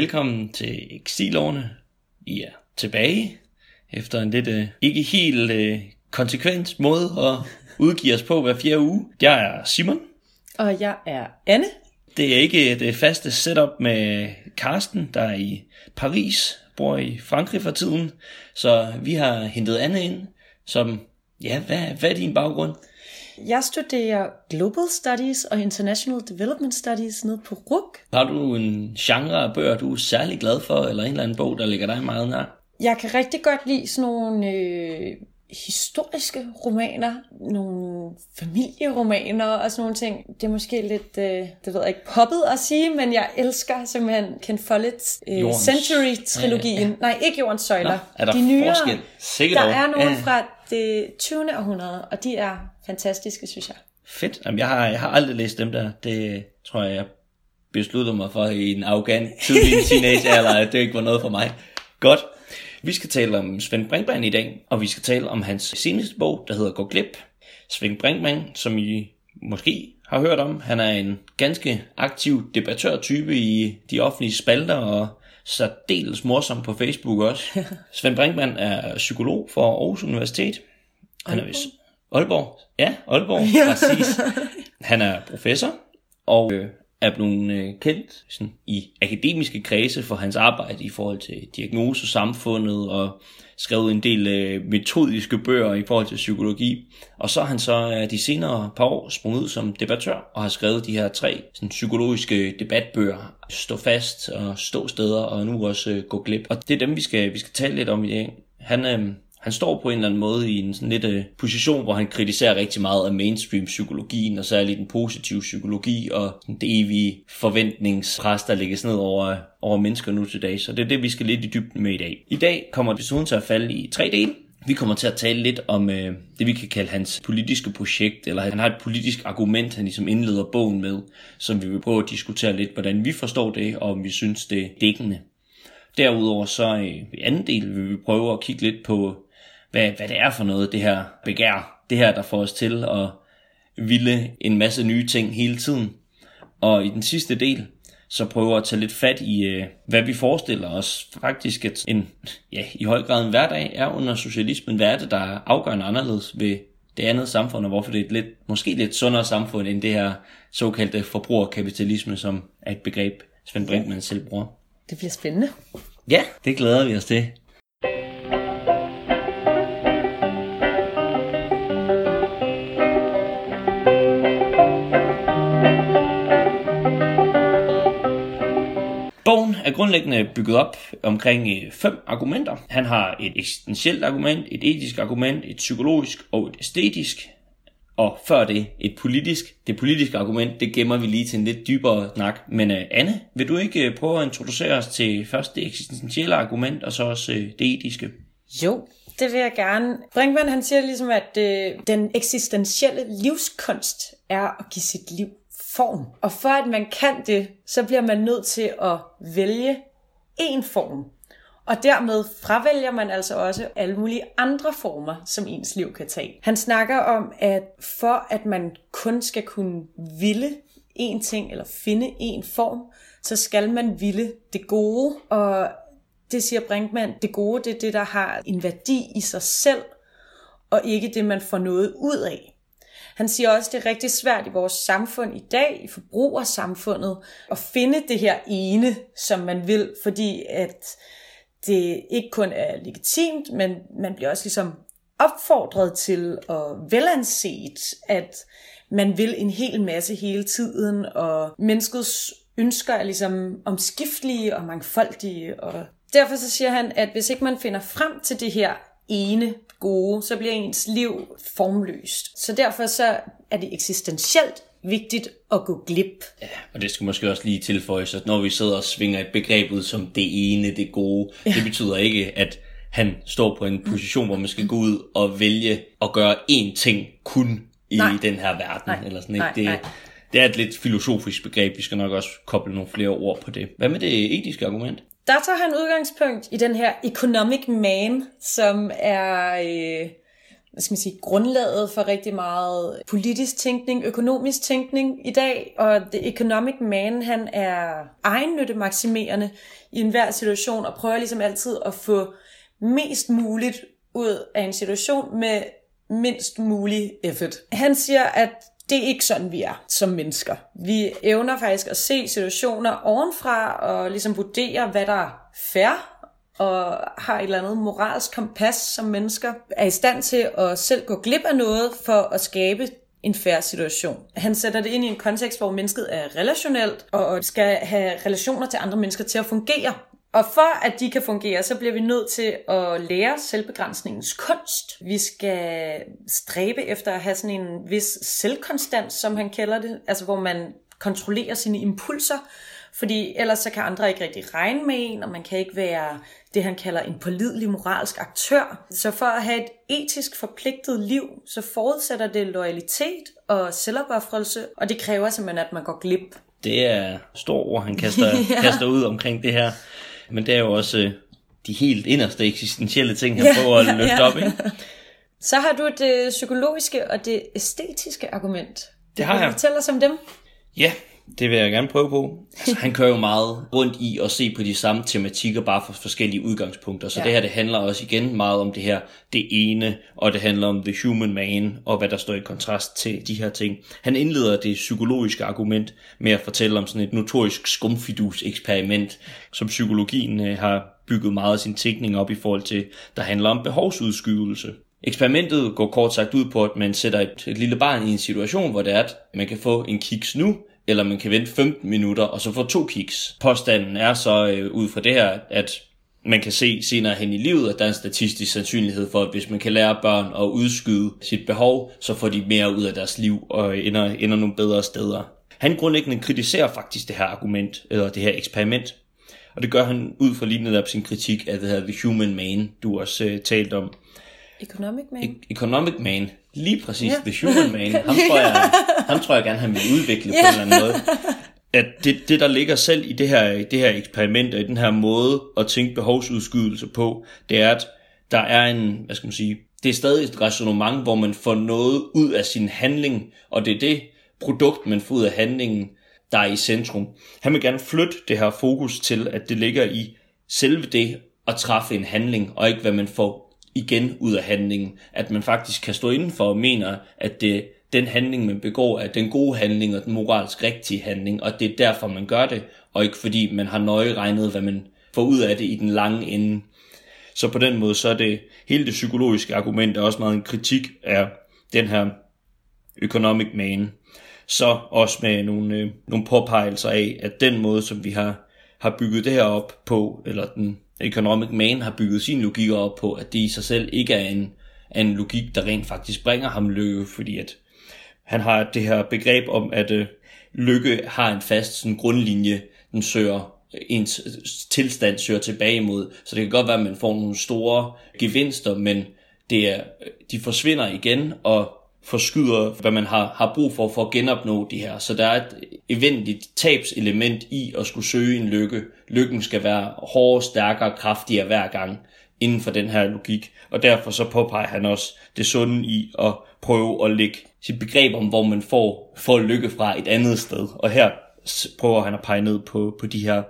velkommen til Eksilårene. I er tilbage efter en lidt uh, ikke helt uh, konsekvent måde at udgive os på hver fjerde uge. Jeg er Simon. Og jeg er Anne. Det er ikke det faste setup med Karsten, der er i Paris, bor i Frankrig for tiden. Så vi har hentet Anne ind, som, ja, hvad, hvad er din baggrund? Jeg studerer Global Studies og International Development Studies nede på RUK. Har du en genre af bøger, du er særlig glad for, eller en eller anden bog, der ligger dig meget nær? Jeg kan rigtig godt lide sådan nogle øh, historiske romaner, nogle familieromaner og sådan nogle ting. Det er måske lidt, øh, det ved jeg ikke, poppet at sige, men jeg elsker simpelthen Ken Follett's øh, Century-trilogien. Ja, ja. Nej, ikke Jordens Søjler. Nå, er der de nyere, forskel? Sikkert der er nogle ja. fra det 20. århunderede, og de er fantastiske, synes jeg. Fedt. Jamen, jeg, har, jeg har aldrig læst dem der. Det tror jeg, jeg besluttede mig for i en arrogant tidlig teenagealder, at det ikke var noget for mig. Godt. Vi skal tale om Svend Brinkmann i dag, og vi skal tale om hans seneste bog, der hedder Gå glip. Svend Brinkmann, som I måske har hørt om, han er en ganske aktiv debattørtype i de offentlige spalter og særdeles morsom på Facebook også. Svend Brinkmann er psykolog for Aarhus Universitet. Han er vist Aalborg. Ja, Aalborg, ja. præcis. Han er professor, og øh, er blevet øh, kendt sådan, i akademiske kredse for hans arbejde i forhold til diagnose samfundet og skrevet en del øh, metodiske bøger i forhold til psykologi. Og så har han så øh, de senere par år sprunget ud som debattør og har skrevet de her tre sådan, psykologiske debatbøger. Stå fast og stå steder og nu også øh, gå glip. Og det er dem, vi skal, vi skal tale lidt om i dag. Han, øh, han står på en eller anden måde i en sådan lidt øh, position, hvor han kritiserer rigtig meget af mainstream-psykologien, og særligt den positive psykologi, og det evige forventningspres, der lægges ned over, over mennesker nu til dag. Så det er det, vi skal lidt i dybden med i dag. I dag kommer episoden til at falde i tre dele. Vi kommer til at tale lidt om øh, det, vi kan kalde hans politiske projekt, eller han har et politisk argument, han ligesom indleder bogen med, som vi vil prøve at diskutere lidt, hvordan vi forstår det, og om vi synes, det er dækkende. Derudover så øh, i anden del vil vi prøve at kigge lidt på hvad, hvad det er for noget, det her begær. Det her, der får os til at ville en masse nye ting hele tiden. Og i den sidste del, så prøver at tage lidt fat i, øh, hvad vi forestiller os faktisk, at en, ja, i høj grad en hverdag er under socialismen. Hvad er det, der er afgørende anderledes ved det andet samfund, og hvorfor det er et lidt, måske lidt sundere samfund, end det her såkaldte forbrugerkapitalisme, som er et begreb, Svend Brinkmann selv bruger. Det bliver spændende. Ja, det glæder vi os til. Er grundlæggende bygget op omkring øh, fem argumenter. Han har et eksistentielt argument, et etisk argument, et psykologisk og et æstetisk. Og før det, et politisk. Det politiske argument, det gemmer vi lige til en lidt dybere snak. Men uh, Anne, vil du ikke øh, prøve at introducere os til først det eksistentielle argument, og så også uh, det etiske? Jo, det vil jeg gerne. Brinkmann han siger ligesom, at øh, den eksistentielle livskunst er at give sit liv form. Og for at man kan det, så bliver man nødt til at vælge en form. Og dermed fravælger man altså også alle mulige andre former, som ens liv kan tage. Han snakker om, at for at man kun skal kunne ville en ting eller finde en form, så skal man ville det gode. Og det siger Brinkmann, det gode det er det, der har en værdi i sig selv, og ikke det, man får noget ud af. Han siger også, at det er rigtig svært i vores samfund i dag, i forbrugersamfundet, at finde det her ene, som man vil, fordi at det ikke kun er legitimt, men man bliver også ligesom opfordret til og velanset, at man vil en hel masse hele tiden, og menneskets ønsker er ligesom omskiftelige og mangfoldige. Og derfor så siger han, at hvis ikke man finder frem til det her ene gode, så bliver ens liv formløst. Så derfor så er det eksistentielt vigtigt at gå glip. Ja, og det skal måske også lige tilføjes, at når vi sidder og svinger et begreb ud som det ene, det gode, ja. det betyder ikke, at han står på en position, hvor man skal gå ud og vælge at gøre én ting kun i nej. den her verden. Nej. Eller sådan, ikke? Nej, det, nej. det er et lidt filosofisk begreb, vi skal nok også koble nogle flere ord på det. Hvad med det etiske argument? Der tager han udgangspunkt i den her Economic Man, som er øh, hvad skal man sige, grundlaget for rigtig meget politisk tænkning, økonomisk tænkning i dag, og The Economic Man, han er egennytte maksimerende i enhver situation, og prøver ligesom altid at få mest muligt ud af en situation med mindst mulig effort. Han siger, at det er ikke sådan, vi er som mennesker. Vi evner faktisk at se situationer ovenfra og ligesom vurdere, hvad der er fair og har et eller andet moralsk kompas som mennesker, er i stand til at selv gå glip af noget for at skabe en færre situation. Han sætter det ind i en kontekst, hvor mennesket er relationelt og skal have relationer til andre mennesker til at fungere. Og for at de kan fungere, så bliver vi nødt til at lære selvbegrænsningens kunst. Vi skal stræbe efter at have sådan en vis selvkonstans, som han kalder det, altså hvor man kontrollerer sine impulser, fordi ellers så kan andre ikke rigtig regne med en, og man kan ikke være det, han kalder en pålidelig moralsk aktør. Så for at have et etisk forpligtet liv, så forudsætter det loyalitet og selvopoffrelse, og det kræver simpelthen, at man går glip. Det er store ord, han kaster, ja. kaster ud omkring det her. Men det er jo også øh, de helt inderste eksistentielle ting, han ja, prøver at løfte ja. op. Ikke? Så har du det psykologiske og det æstetiske argument. Det har jeg. Fortæl os om dem. Ja, det vil jeg gerne prøve på. Altså, han kører jo meget rundt i at se på de samme tematikker, bare fra forskellige udgangspunkter. Så ja. det her, det handler også igen meget om det her, det ene, og det handler om the human man, og hvad der står i kontrast til de her ting. Han indleder det psykologiske argument med at fortælle om sådan et notorisk skumfidus-eksperiment, som psykologien øh, har bygget meget af sin tænkning op i forhold til, der handler om behovsudskydelse. Eksperimentet går kort sagt ud på, at man sætter et, et lille barn i en situation, hvor det er, at man kan få en kiks nu, eller man kan vente 15 minutter og så få to kiks. Påstanden er så øh, ud fra det her, at man kan se senere hen i livet, at der er en statistisk sandsynlighed for, at hvis man kan lære børn at udskyde sit behov, så får de mere ud af deres liv og ender, ender nogle bedre steder. Han grundlæggende kritiserer faktisk det her argument, eller det her eksperiment, og det gør han ud fra lige netop sin kritik af det her The Human Man, du også uh, talt om. Economic Man? E- Economic Man. Lige præcis, ja. The Human Man. Ham tror jeg, ham tror jeg gerne, han vil udvikle ja. på en eller anden måde. At det, det, der ligger selv i det her, det her eksperiment, og i den her måde at tænke behovsudskydelse på, det er, at der er en, hvad skal man sige, det er stadig et resonemang, hvor man får noget ud af sin handling, og det er det produkt, man får ud af handlingen, der er i centrum. Han vil gerne flytte det her fokus til, at det ligger i selve det at træffe en handling, og ikke hvad man får igen ud af handlingen. At man faktisk kan stå indenfor og mener, at det, den handling, man begår, er den gode handling og den moralsk rigtige handling, og det er derfor, man gør det, og ikke fordi man har nøje regnet, hvad man får ud af det i den lange ende. Så på den måde, så er det hele det psykologiske argument er også meget en kritik af den her economic man. Så også med nogle, øh, nogle påpegelser af, at den måde, som vi har, har bygget det her op på, eller den Economic Man har bygget sin logik op på, at det i sig selv ikke er en, en logik, der rent faktisk bringer ham lykke, fordi at han har det her begreb om, at øh, lykke har en fast sådan, grundlinje, den søger ens øh, tilstand søger tilbage imod. Så det kan godt være, at man får nogle store gevinster, men det er, øh, de forsvinder igen, og forskyder, hvad man har, har brug for for at genopnå de her. Så der er et eventligt tabselement i at skulle søge en lykke. Lykken skal være hårdere, stærkere, kraftigere hver gang inden for den her logik. Og derfor så påpeger han også det sunde i at prøve at lægge sit begreb om, hvor man får, får lykke fra et andet sted. Og her prøver han at pege ned på, på de her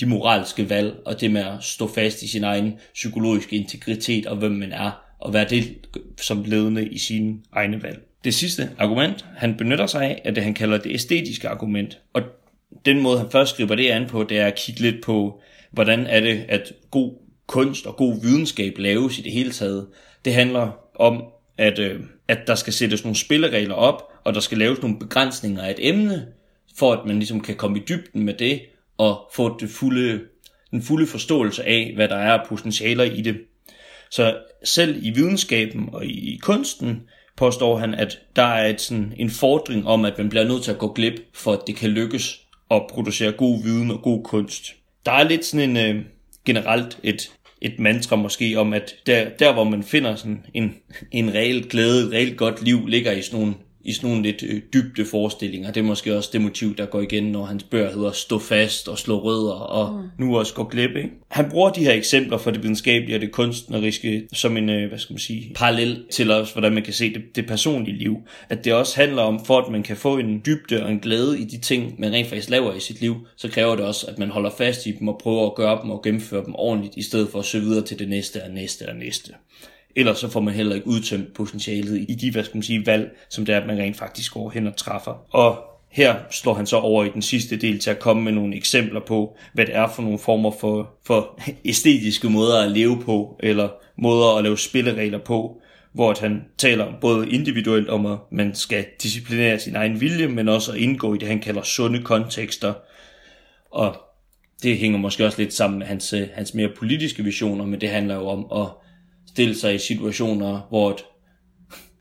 de moralske valg, og det med at stå fast i sin egen psykologiske integritet, og hvem man er, og være det som ledende i sine egne valg. Det sidste argument, han benytter sig af, er det, han kalder det æstetiske argument. Og den måde, han først griber det an på, det er at kigge lidt på, hvordan er det, at god kunst og god videnskab laves i det hele taget. Det handler om, at, øh, at der skal sættes nogle spilleregler op, og der skal laves nogle begrænsninger af et emne, for at man ligesom kan komme i dybden med det, og få det fulde, den fulde forståelse af, hvad der er af potentialer i det. Så selv i videnskaben og i kunsten påstår han, at der er et, sådan, en fordring om, at man bliver nødt til at gå glip, for at det kan lykkes at producere god viden og god kunst. Der er lidt sådan en øh, generelt et, et mantra måske om, at der, der hvor man finder sådan en, en reelt glæde, et reelt godt liv, ligger i sådan nogle i sådan nogle lidt øh, dybde forestillinger. Det er måske også det motiv, der går igen, når hans bøger hedder Stå fast og Slå rødder og mm. nu også går glip. Ikke? Han bruger de her eksempler for det videnskabelige og det kunstneriske som en, øh, hvad skal man sige, parallel til også, hvordan man kan se det, det personlige liv. At det også handler om, for at man kan få en dybde og en glæde i de ting, man rent faktisk laver i sit liv, så kræver det også, at man holder fast i dem og prøver at gøre dem og gennemføre dem ordentligt, i stedet for at søge videre til det næste og næste og næste. Ellers så får man heller ikke udtømt potentialet i de, hvad skal man sige, valg, som det er, at man rent faktisk går hen og træffer. Og her slår han så over i den sidste del til at komme med nogle eksempler på, hvad det er for nogle former for, for æstetiske måder at leve på, eller måder at lave spilleregler på, hvor han taler både individuelt om, at man skal disciplinere sin egen vilje, men også at indgå i det, han kalder sunde kontekster. Og det hænger måske også lidt sammen med hans, øh, hans mere politiske visioner, men det handler jo om at stille sig i situationer, hvor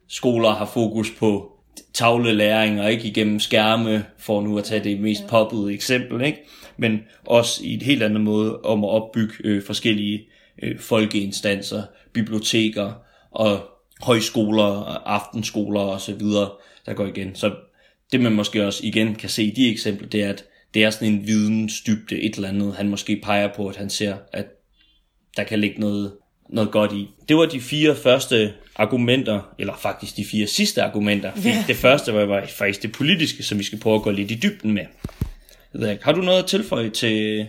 skoler har fokus på tavlelæring og ikke igennem skærme, for nu at tage det mest poppede eksempel, ikke? men også i et helt andet måde om at opbygge øh, forskellige øh, folkeinstanser, biblioteker og højskoler, og aftenskoler og så videre, der går igen. Så det man måske også igen kan se i de eksempler, det er, at det er sådan en vidensdybde, et eller andet, han måske peger på, at han ser, at der kan ligge noget noget godt i. Det var de fire første argumenter, eller faktisk de fire sidste argumenter. Ja. Det første var, faktisk det politiske, som vi skal prøve at gå lidt i dybden med. Har du noget at tilføje til...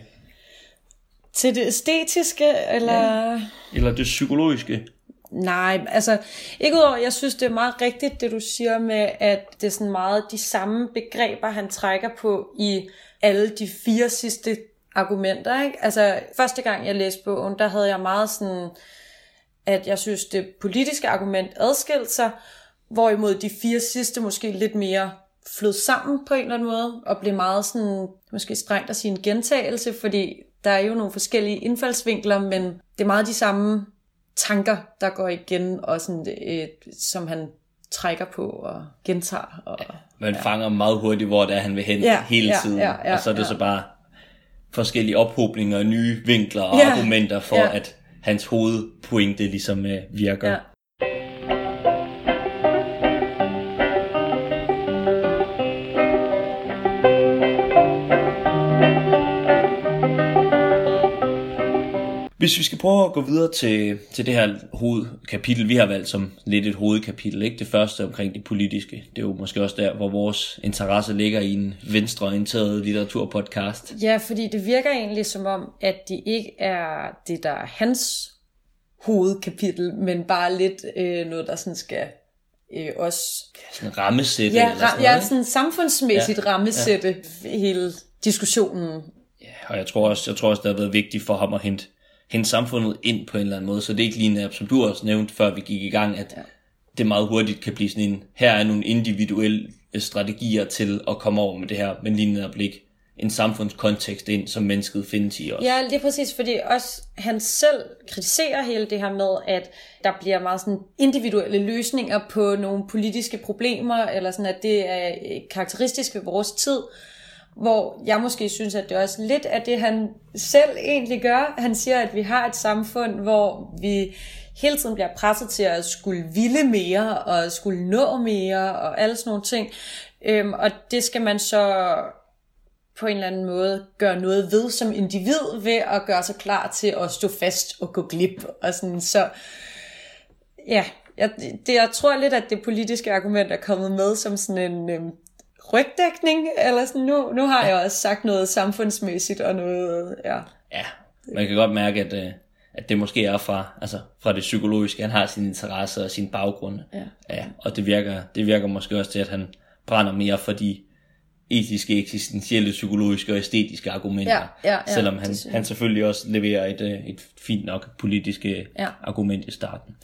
Til det æstetiske, eller... Ja. Eller det psykologiske? Nej, altså ikke udover, jeg synes det er meget rigtigt, det du siger med, at det er sådan meget de samme begreber, han trækker på i alle de fire sidste argumenter. Ikke? Altså, første gang jeg læste bogen, der havde jeg meget sådan, at jeg synes, det politiske argument adskilte sig, hvorimod de fire sidste måske lidt mere flød sammen på en eller anden måde, og blev meget sådan, måske strengt at sige en gentagelse, fordi der er jo nogle forskellige indfaldsvinkler, men det er meget de samme tanker, der går igen, og sådan, et, som han trækker på og gentager. Og, ja, man ja. fanger meget hurtigt, hvor det er, han vil hen ja, hele ja, tiden, ja, ja, og så er det ja. så bare forskellige ophobninger nye vinkler og ja. argumenter for, ja. at hans hovedpointe ligesom øh, virker. Ja. Hvis vi skal prøve at gå videre til, til det her hovedkapitel, vi har valgt som lidt et hovedkapitel, ikke det første omkring det politiske. Det er jo måske også der, hvor vores interesse ligger i en venstreorienteret litteraturpodcast. Ja, fordi det virker egentlig som om, at det ikke er det, der er hans hovedkapitel, men bare lidt øh, noget, der sådan skal øh, også... Sådan rammesætte. Ja, eller sådan, ja, sådan samfundsmæssigt ja, rammesætte ja. hele diskussionen. Ja, og jeg tror også, jeg tror også, det har været vigtigt for ham at hente hente samfundet ind på en eller anden måde, så det er ikke lige som du også nævnte, før vi gik i gang, at ja. det meget hurtigt kan blive sådan en, her er nogle individuelle strategier til at komme over med det her, men lige netop ikke en samfundskontekst ind, som mennesket findes i også. Ja, det er præcis, fordi også han selv kritiserer hele det her med, at der bliver meget sådan individuelle løsninger på nogle politiske problemer, eller sådan, at det er karakteristisk ved vores tid, hvor jeg måske synes, at det også lidt af det, han selv egentlig gør. Han siger, at vi har et samfund, hvor vi hele tiden bliver presset til at skulle ville mere, og skulle nå mere, og alle sådan nogle ting. Øhm, og det skal man så på en eller anden måde gøre noget ved som individ, ved at gøre sig klar til at stå fast og gå glip. Og sådan, så ja, jeg, det, jeg tror lidt, at det politiske argument er kommet med som sådan en øhm, rygdækning, eller sådan, nu, nu har jeg også sagt noget samfundsmæssigt og noget, ja. Ja, man kan godt mærke, at, øh, at det måske er fra, altså fra det psykologiske, han har sin interesse og sin baggrund. Ja. ja og det virker, det virker måske også til, at han brænder mere for de etiske, eksistentielle, psykologiske og æstetiske argumenter. Ja, ja, ja, selvom han, han selvfølgelig også leverer et, øh, et fint nok politisk ja. argument i starten.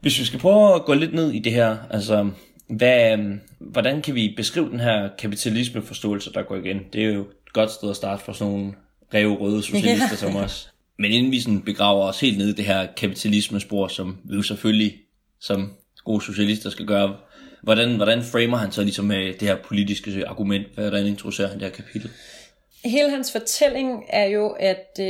Hvis vi skal prøve at gå lidt ned i det her, altså hvad, øhm, hvordan kan vi beskrive den her kapitalismeforståelse, der går igen? Det er jo et godt sted at starte for sådan nogle reve røde socialister ja. som os. Men inden vi sådan begraver os helt ned i det her kapitalismespor, som vi jo selvfølgelig som gode socialister skal gøre, hvordan, hvordan framer han så ligesom med det her politiske argument? Hvordan introducerer han det her kapitel? Hele hans fortælling er jo, at øh,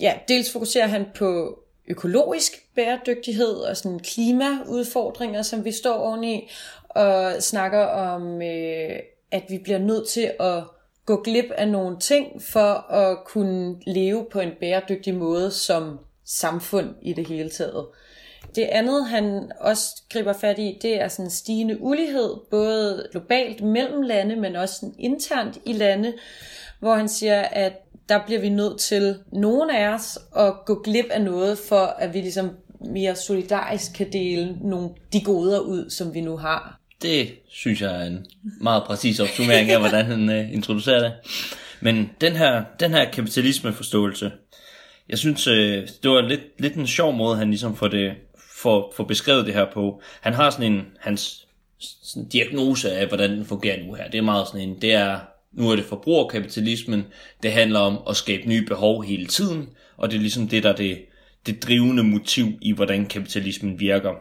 ja, dels fokuserer han på økologisk bæredygtighed og sådan klimaudfordringer, som vi står oveni, og snakker om, øh, at vi bliver nødt til at gå glip af nogle ting for at kunne leve på en bæredygtig måde som samfund i det hele taget. Det andet, han også griber fat i, det er sådan stigende ulighed, både globalt mellem lande, men også internt i lande, hvor han siger, at der bliver vi nødt til, nogen af os, at gå glip af noget, for at vi ligesom mere solidarisk kan dele nogle de goder ud, som vi nu har. Det synes jeg er en meget præcis opsummering af, hvordan han uh, introducerer det. Men den her, den her kapitalismeforståelse, jeg synes, uh, det var lidt, lidt en sjov måde, han ligesom får, det, får, får beskrevet det her på. Han har sådan en, hans sådan diagnose af, hvordan den fungerer nu her. Det er meget sådan en, det er nu er det forbrugerkapitalismen. Det handler om at skabe nye behov hele tiden, og det er ligesom det, der er det, det drivende motiv i, hvordan kapitalismen virker.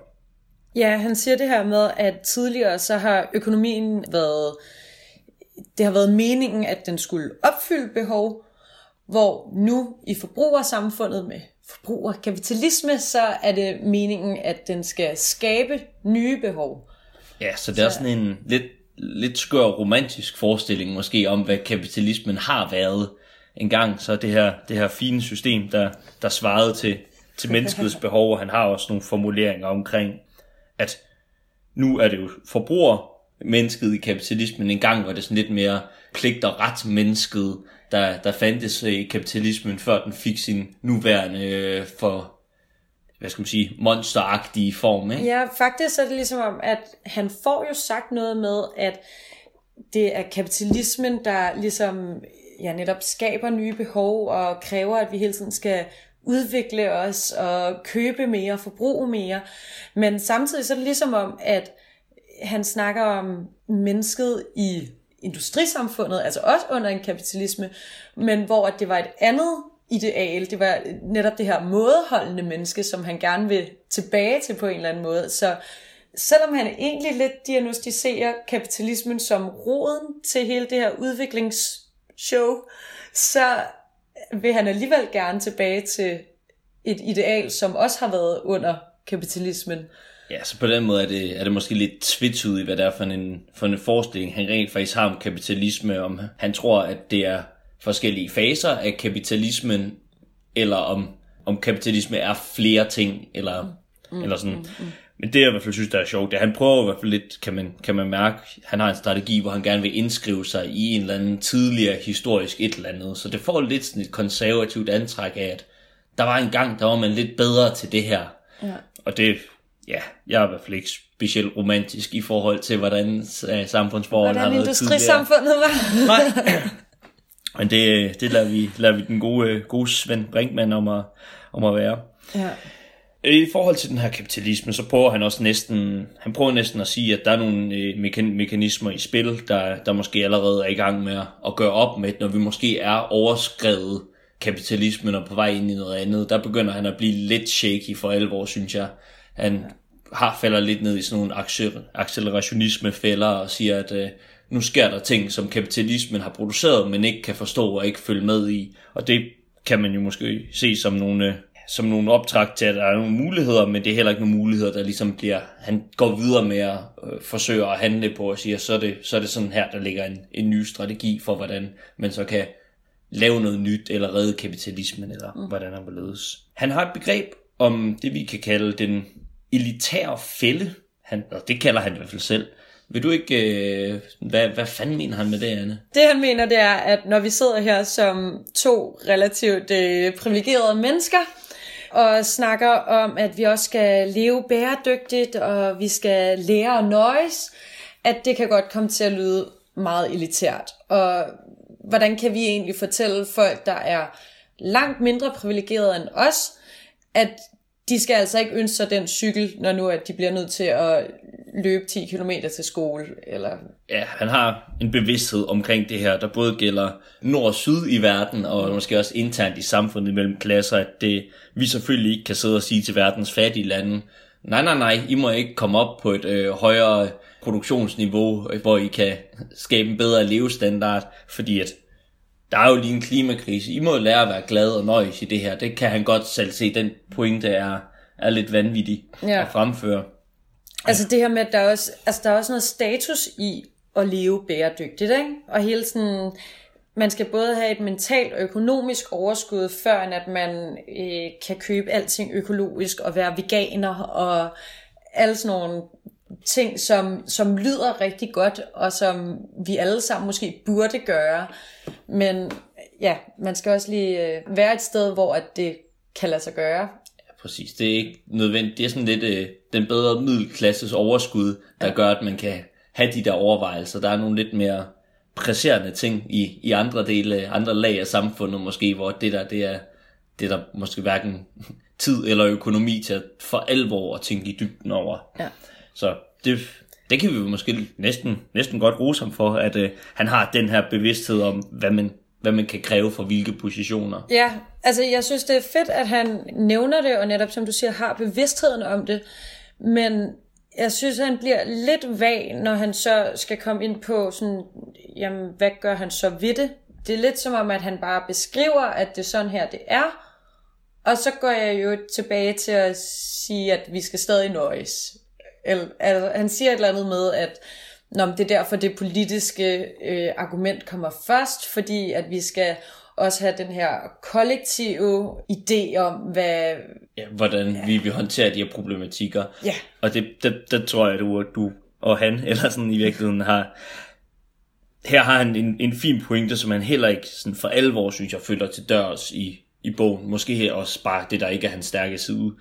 Ja, han siger det her med, at tidligere så har økonomien været, det har været meningen, at den skulle opfylde behov, hvor nu i forbrugersamfundet med forbrugerkapitalisme, så er det meningen, at den skal skabe nye behov. Ja, så det er så... sådan en lidt lidt skør romantisk forestilling måske om, hvad kapitalismen har været engang. Så det her, det her fine system, der, der svarede til, til menneskets behov, og han har også nogle formuleringer omkring, at nu er det jo forbruger mennesket i kapitalismen. En gang var det sådan lidt mere pligt og ret mennesket, der, der fandtes i kapitalismen, før den fik sin nuværende øh, for hvad skal man sige, monsteragtige form, ikke? Ja, faktisk er det ligesom om, at han får jo sagt noget med, at det er kapitalismen, der ligesom ja, netop skaber nye behov og kræver, at vi hele tiden skal udvikle os og købe mere og forbruge mere. Men samtidig så er det ligesom om, at han snakker om mennesket i industrisamfundet, altså også under en kapitalisme, men hvor at det var et andet ideal. Det var netop det her mådeholdende menneske, som han gerne vil tilbage til på en eller anden måde. Så selvom han egentlig lidt diagnostiserer kapitalismen som roden til hele det her udviklingsshow, så vil han alligevel gerne tilbage til et ideal, som også har været under kapitalismen. Ja, så på den måde er det, er det måske lidt tvetydigt, hvad det er for en, for en forestilling, han rent faktisk har om kapitalisme, om han tror, at det er forskellige faser af kapitalismen, eller om, om kapitalisme er flere ting, eller, mm. eller sådan. Mm, mm. Men det jeg i hvert fald synes, der er sjovt, det er, han prøver i hvert fald lidt, kan man, kan man mærke, han har en strategi, hvor han gerne vil indskrive sig i en eller anden tidligere historisk et eller andet. Så det får lidt sådan et konservativt antræk af, at der var en gang, der var man lidt bedre til det her. Ja. Og det, ja, jeg er i hvert fald ikke specielt romantisk i forhold til, hvordan samfundsforholdene har været Hvordan industrisamfundet var. Nej, Men det, det lader, vi, lader vi den gode, gode Svend Brinkmann om at, om at være. Ja. I forhold til den her kapitalisme, så prøver han også næsten, han prøver næsten at sige, at der er nogle øh, mekanismer i spil, der, der måske allerede er i gang med at gøre op med, når vi måske er overskrevet kapitalismen og på vej ind i noget andet. Der begynder han at blive lidt shaky for alvor, synes jeg. Han har falder lidt ned i sådan nogle accelerationisme fælder og siger, at øh, nu sker der ting, som kapitalismen har produceret, men ikke kan forstå og ikke følge med i. Og det kan man jo måske se som nogle, som nogle optræk til, at der er nogle muligheder, men det er heller ikke nogle muligheder, der ligesom bliver, han går videre med at øh, forsøge at handle på og siger, så er det, så er det sådan her, der ligger en, en ny strategi for, hvordan man så kan lave noget nyt, eller redde kapitalismen, eller mm. hvordan han vil ledes. Han har et begreb om det, vi kan kalde den elitære fælde. Han, og det kalder han i hvert fald selv. Vil du ikke... Øh, hvad, hvad fanden mener han med det, Anne? Det han mener, det er, at når vi sidder her som to relativt øh, privilegerede mennesker, og snakker om, at vi også skal leve bæredygtigt, og vi skal lære at nøjes, at det kan godt komme til at lyde meget elitært. Og hvordan kan vi egentlig fortælle folk, der er langt mindre privilegerede end os, at de skal altså ikke ønske sig den cykel, når nu at de bliver nødt til at løbe 10 km til skole. Eller... Ja, han har en bevidsthed omkring det her, der både gælder nord og syd i verden, og måske også internt i samfundet mellem klasser, at det, vi selvfølgelig ikke kan sidde og sige til verdens fattige lande, nej, nej, nej, I må ikke komme op på et øh, højere produktionsniveau, hvor I kan skabe en bedre levestandard, fordi at der er jo lige en klimakrise. I må lære at være glad og nøjes i det her. Det kan han godt selv se. Den pointe er, er lidt vanvittig Ja. at fremføre. Altså det her med, at der er også, altså der er også noget status i at leve bæredygtigt, ikke? Og hele sådan, man skal både have et mentalt og økonomisk overskud, før end at man øh, kan købe alting økologisk og være veganer og alle sådan nogle ting, som, som lyder rigtig godt, og som vi alle sammen måske burde gøre. Men ja, man skal også lige øh, være et sted, hvor at det kan lade sig gøre. Præcis, det er ikke nødvendigt. Det er sådan lidt øh, den bedre middelklasses overskud, der ja. gør, at man kan have de der overvejelser. Der er nogle lidt mere presserende ting i, i andre dele, andre lag af samfundet måske, hvor det der, det er, det er der måske hverken tid eller økonomi til at for alvor at tænke i dybden over. Ja. Så det, det kan vi jo måske næsten, næsten godt rose ham for, at øh, han har den her bevidsthed om, hvad man, hvad man kan kræve for hvilke positioner. Ja, altså jeg synes, det er fedt, at han nævner det, og netop som du siger, har bevidstheden om det. Men jeg synes, han bliver lidt vag, når han så skal komme ind på sådan, jamen, hvad gør han så ved det? Det er lidt som om, at han bare beskriver, at det er sådan her, det er. Og så går jeg jo tilbage til at sige, at vi skal stadig nøjes. Eller, altså, han siger et eller andet med, at Nå, det er derfor, det politiske øh, argument kommer først, fordi at vi skal også have den her kollektive idé om, hvad... Ja, hvordan ja. vi vil håndtere de her problematikker. Ja. Og det, det, det tror jeg, du, du og han, eller sådan i virkeligheden har... Her har han en, en fin pointe, som han heller ikke sådan for alvor, synes jeg, følger til dørs i, i bogen. Måske her også bare det, der ikke er hans stærke side.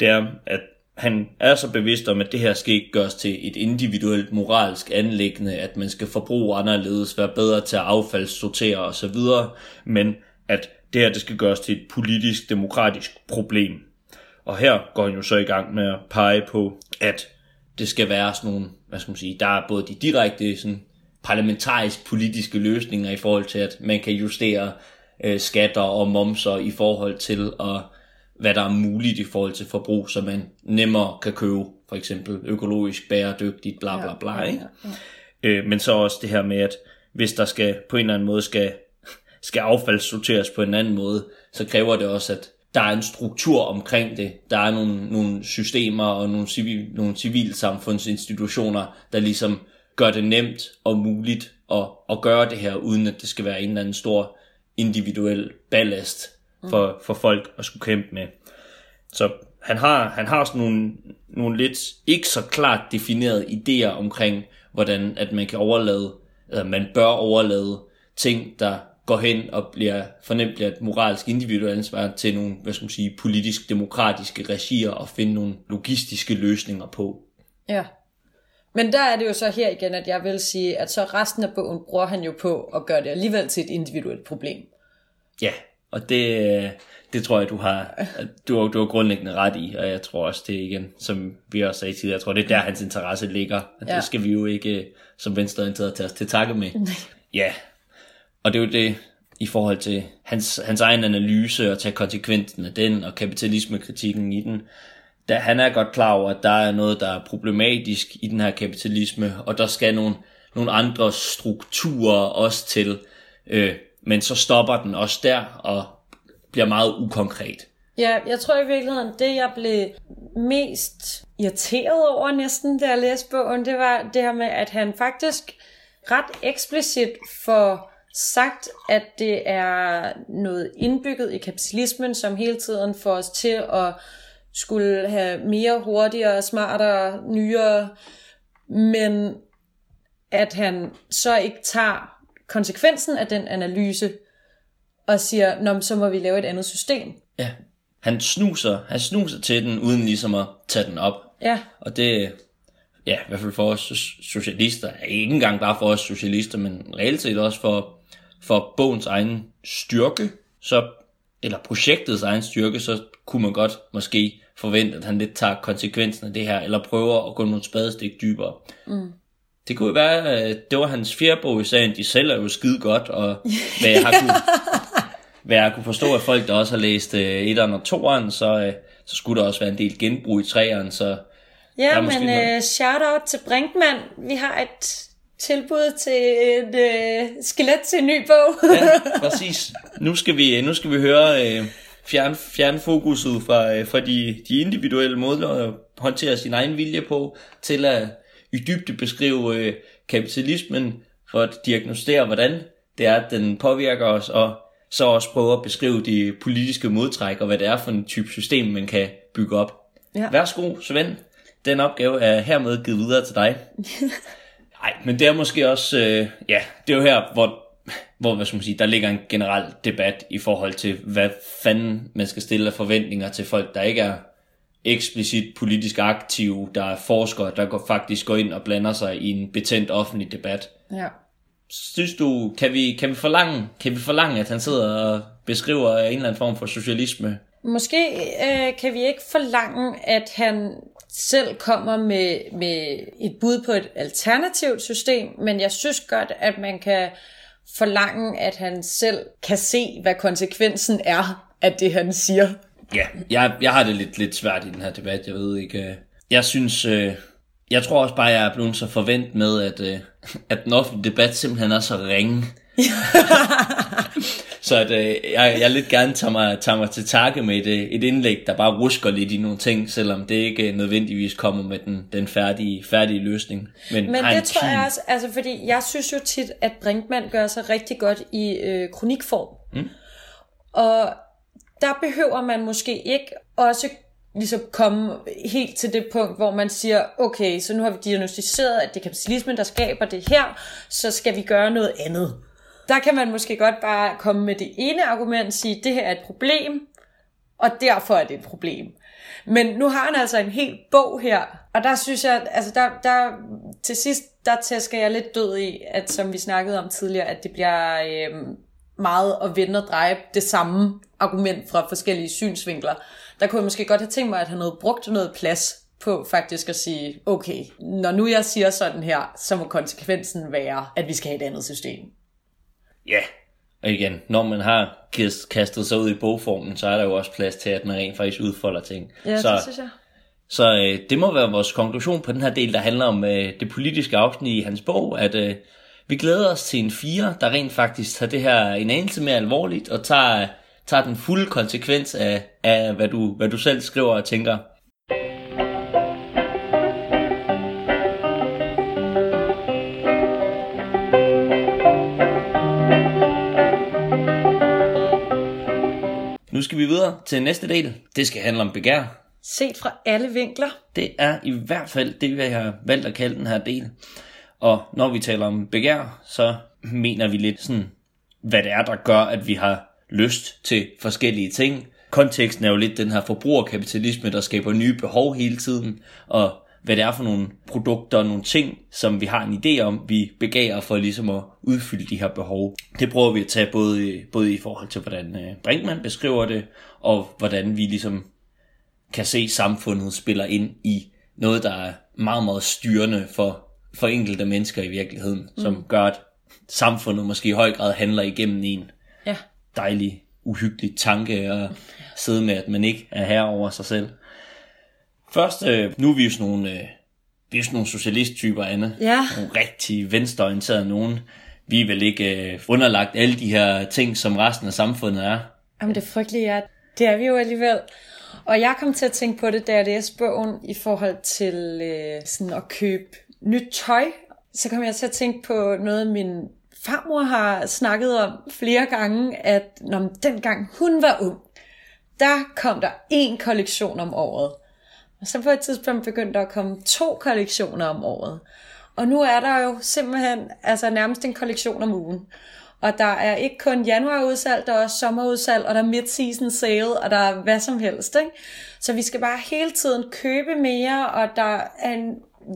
Det er, at han er så bevidst om, at det her skal ikke gøres til et individuelt moralsk anlæggende, at man skal forbruge anderledes, være bedre til at affaldssortere osv., men at det her det skal gøres til et politisk, demokratisk problem. Og her går han jo så i gang med at pege på, at det skal være sådan nogle, hvad skal man sige, der er både de direkte sådan, parlamentarisk politiske løsninger i forhold til, at man kan justere øh, skatter og momser i forhold til at hvad der er muligt i forhold til forbrug, så man nemmere kan købe for eksempel økologisk, bæredygtigt, bla bla bla. Ikke? Ja, ja. Øh, men så også det her med, at hvis der skal på en eller anden måde skal, skal affaldssorteres på en anden måde, så kræver det også, at der er en struktur omkring det. Der er nogle, nogle systemer og nogle, civil, nogle civilsamfundsinstitutioner, der ligesom gør det nemt og muligt at, at gøre det her, uden at det skal være en eller anden stor individuel ballast for, for folk at skulle kæmpe med. Så han har, han har sådan nogle, nogle lidt ikke så klart definerede idéer omkring, hvordan at man kan overlade, eller man bør overlade ting, der går hen og bliver fornemt bliver et moralsk individuelt ansvar til nogle, hvad skal man sige, politisk demokratiske regier og finde nogle logistiske løsninger på. Ja. Men der er det jo så her igen, at jeg vil sige, at så resten af bogen bruger han jo på at gøre det alligevel til et individuelt problem. Ja, og det, det tror jeg, du har, du, har, du har grundlæggende ret i, og jeg tror også, det igen, som vi også sagde tidligere, jeg tror, det er der, hans interesse ligger. Og Ja. det skal vi jo ikke som venstreorienterede tage os til takke med. Ja, og det er jo det, i forhold til hans, hans egen analyse og tage konsekvensen af den, og kapitalismekritikken i den, da han er godt klar over, at der er noget, der er problematisk i den her kapitalisme, og der skal nogle, nogle andre strukturer også til, øh, men så stopper den også der, og bliver meget ukonkret. Ja, jeg tror i virkeligheden, det jeg blev mest irriteret over næsten, da jeg læste bogen, det var det her med, at han faktisk ret eksplicit får sagt, at det er noget indbygget i kapitalismen, som hele tiden får os til at skulle have mere hurtigere, smartere, nyere, men at han så ikke tager konsekvensen af den analyse og siger, Nå, så må vi lave et andet system. Ja. Han snuser, han snuser til den, uden ligesom at tage den op. Ja, Og det, ja, i hvert fald for os so- socialister, ikke engang bare for os socialister, men reelt set også for, for bogens egen styrke, så, eller projektets egen styrke, så kunne man godt måske forvente, at han lidt tager konsekvensen af det her, eller prøver at gå nogle spadestik dybere. Mm. Det kunne være, at det var hans fjerde bog i serien, de sælger jo skide godt, og hvad jeg har kunne, hvad jeg kunne forstå, at folk, der også har læst øh, etteren og toeren, så, øh, så skulle der også være en del genbrug i træerne, så ja men noget. uh, shout-out til Brinkmann. Vi har et tilbud til et øh, skelet til en ny bog. Ja, præcis. Nu skal vi, nu skal vi høre øh, fjerne, fjerne fokuset fra, øh, fra de, de individuelle måder at håndtere sin egen vilje på, til at i dybde beskrive øh, kapitalismen, for at diagnostere, hvordan det er, at den påvirker os, og så også prøve at beskrive de politiske modtræk, og hvad det er for en type system, man kan bygge op. Ja. Værsgo, Svend. Den opgave er hermed givet videre til dig. Nej, men det er måske også, øh, ja, det er jo her, hvor, hvor hvad skal man sige, der ligger en generel debat i forhold til, hvad fanden man skal stille af forventninger til folk, der ikke er eksplicit politisk aktive, der er forskere, der går, faktisk går ind og blander sig i en betændt offentlig debat. Ja. Synes du, kan vi, kan vi, forlange, kan vi forlange, at han sidder og beskriver en eller anden form for socialisme? Måske øh, kan vi ikke forlange, at han selv kommer med, med et bud på et alternativt system, men jeg synes godt, at man kan forlange, at han selv kan se, hvad konsekvensen er af det, han siger. Ja, jeg, jeg har det lidt, lidt svært i den her debat, jeg ved ikke. øh. Jeg synes, øh, jeg tror også bare, jeg er blevet så forvent med, at, øh, at den offentlige debat simpelthen er så ringe. så at, jeg, jeg lidt gerne tager mig, tager mig til takke med et, et indlæg, der bare rusker lidt i nogle ting, selvom det ikke nødvendigvis kommer med den, den færdige, færdige løsning. Men, Men det tror jeg også, altså fordi jeg synes jo tit, at Brinkmann gør sig rigtig godt i øh, kronikform. Mm. Og der behøver man måske ikke også ligesom komme helt til det punkt, hvor man siger, okay, så nu har vi diagnostiseret, at det er kapitalismen, der skaber det her, så skal vi gøre noget andet. Der kan man måske godt bare komme med det ene argument og sige, det her er et problem, og derfor er det et problem. Men nu har han altså en hel bog her, og der synes jeg, altså der, der til sidst, der tæsker jeg lidt død i, at som vi snakkede om tidligere, at det bliver øh, meget at vende og dreje det samme argument fra forskellige synsvinkler. Der kunne jeg måske godt have tænkt mig, at han havde brugt noget plads på faktisk at sige, okay, når nu jeg siger sådan her, så må konsekvensen være, at vi skal have et andet system. Ja, og igen, når man har kast- kastet sig ud i bogformen, så er der jo også plads til, at man rent faktisk udfolder ting. Ja, så, det synes jeg. Så øh, det må være vores konklusion på den her del, der handler om øh, det politiske afsnit i hans bog, at øh, vi glæder os til en fire, der rent faktisk tager det her en anelse mere alvorligt, og tager, tager den fulde konsekvens af, af hvad, du, hvad du selv skriver og tænker. Nu skal vi videre til næste del. Det skal handle om begær. Set fra alle vinkler. Det er i hvert fald det, vi har valgt at kalde den her del. Og når vi taler om begær, så mener vi lidt sådan, hvad det er, der gør, at vi har lyst til forskellige ting. Konteksten er jo lidt den her forbrugerkapitalisme, der skaber nye behov hele tiden, og hvad det er for nogle produkter og nogle ting, som vi har en idé om, vi begærer for ligesom at udfylde de her behov. Det prøver vi at tage både, både i forhold til, hvordan øh, Brinkmann beskriver det, og hvordan vi ligesom kan se samfundet spiller ind i noget, der er meget, meget styrende for, for enkelte mennesker i virkeligheden, mm. som gør, at samfundet måske i høj grad handler igennem en. Dejlig, uhyggelig tanke og sidde med, at man ikke er herre over sig selv. Først, øh, nu er vi jo sådan nogle, øh, vi er sådan nogle socialisttyper, Anne. Ja. Nogle rigtig venstreorienterede nogen. Vi er vel ikke øh, underlagt alle de her ting, som resten af samfundet er. Jamen det frygtelige er, det er vi jo alligevel. Og jeg kom til at tænke på det, da jeg læste bogen i forhold til øh, sådan at købe nyt tøj. Så kom jeg til at tænke på noget, min farmor har snakket om flere gange, at når dengang hun var ung, der kom der én kollektion om året. Og så på et tidspunkt begyndte der at komme to kollektioner om året. Og nu er der jo simpelthen altså nærmest en kollektion om ugen. Og der er ikke kun januarudsalg, der er også sommerudsalg, og der er mid-season sale, og der er hvad som helst. Ikke? Så vi skal bare hele tiden købe mere, og der er en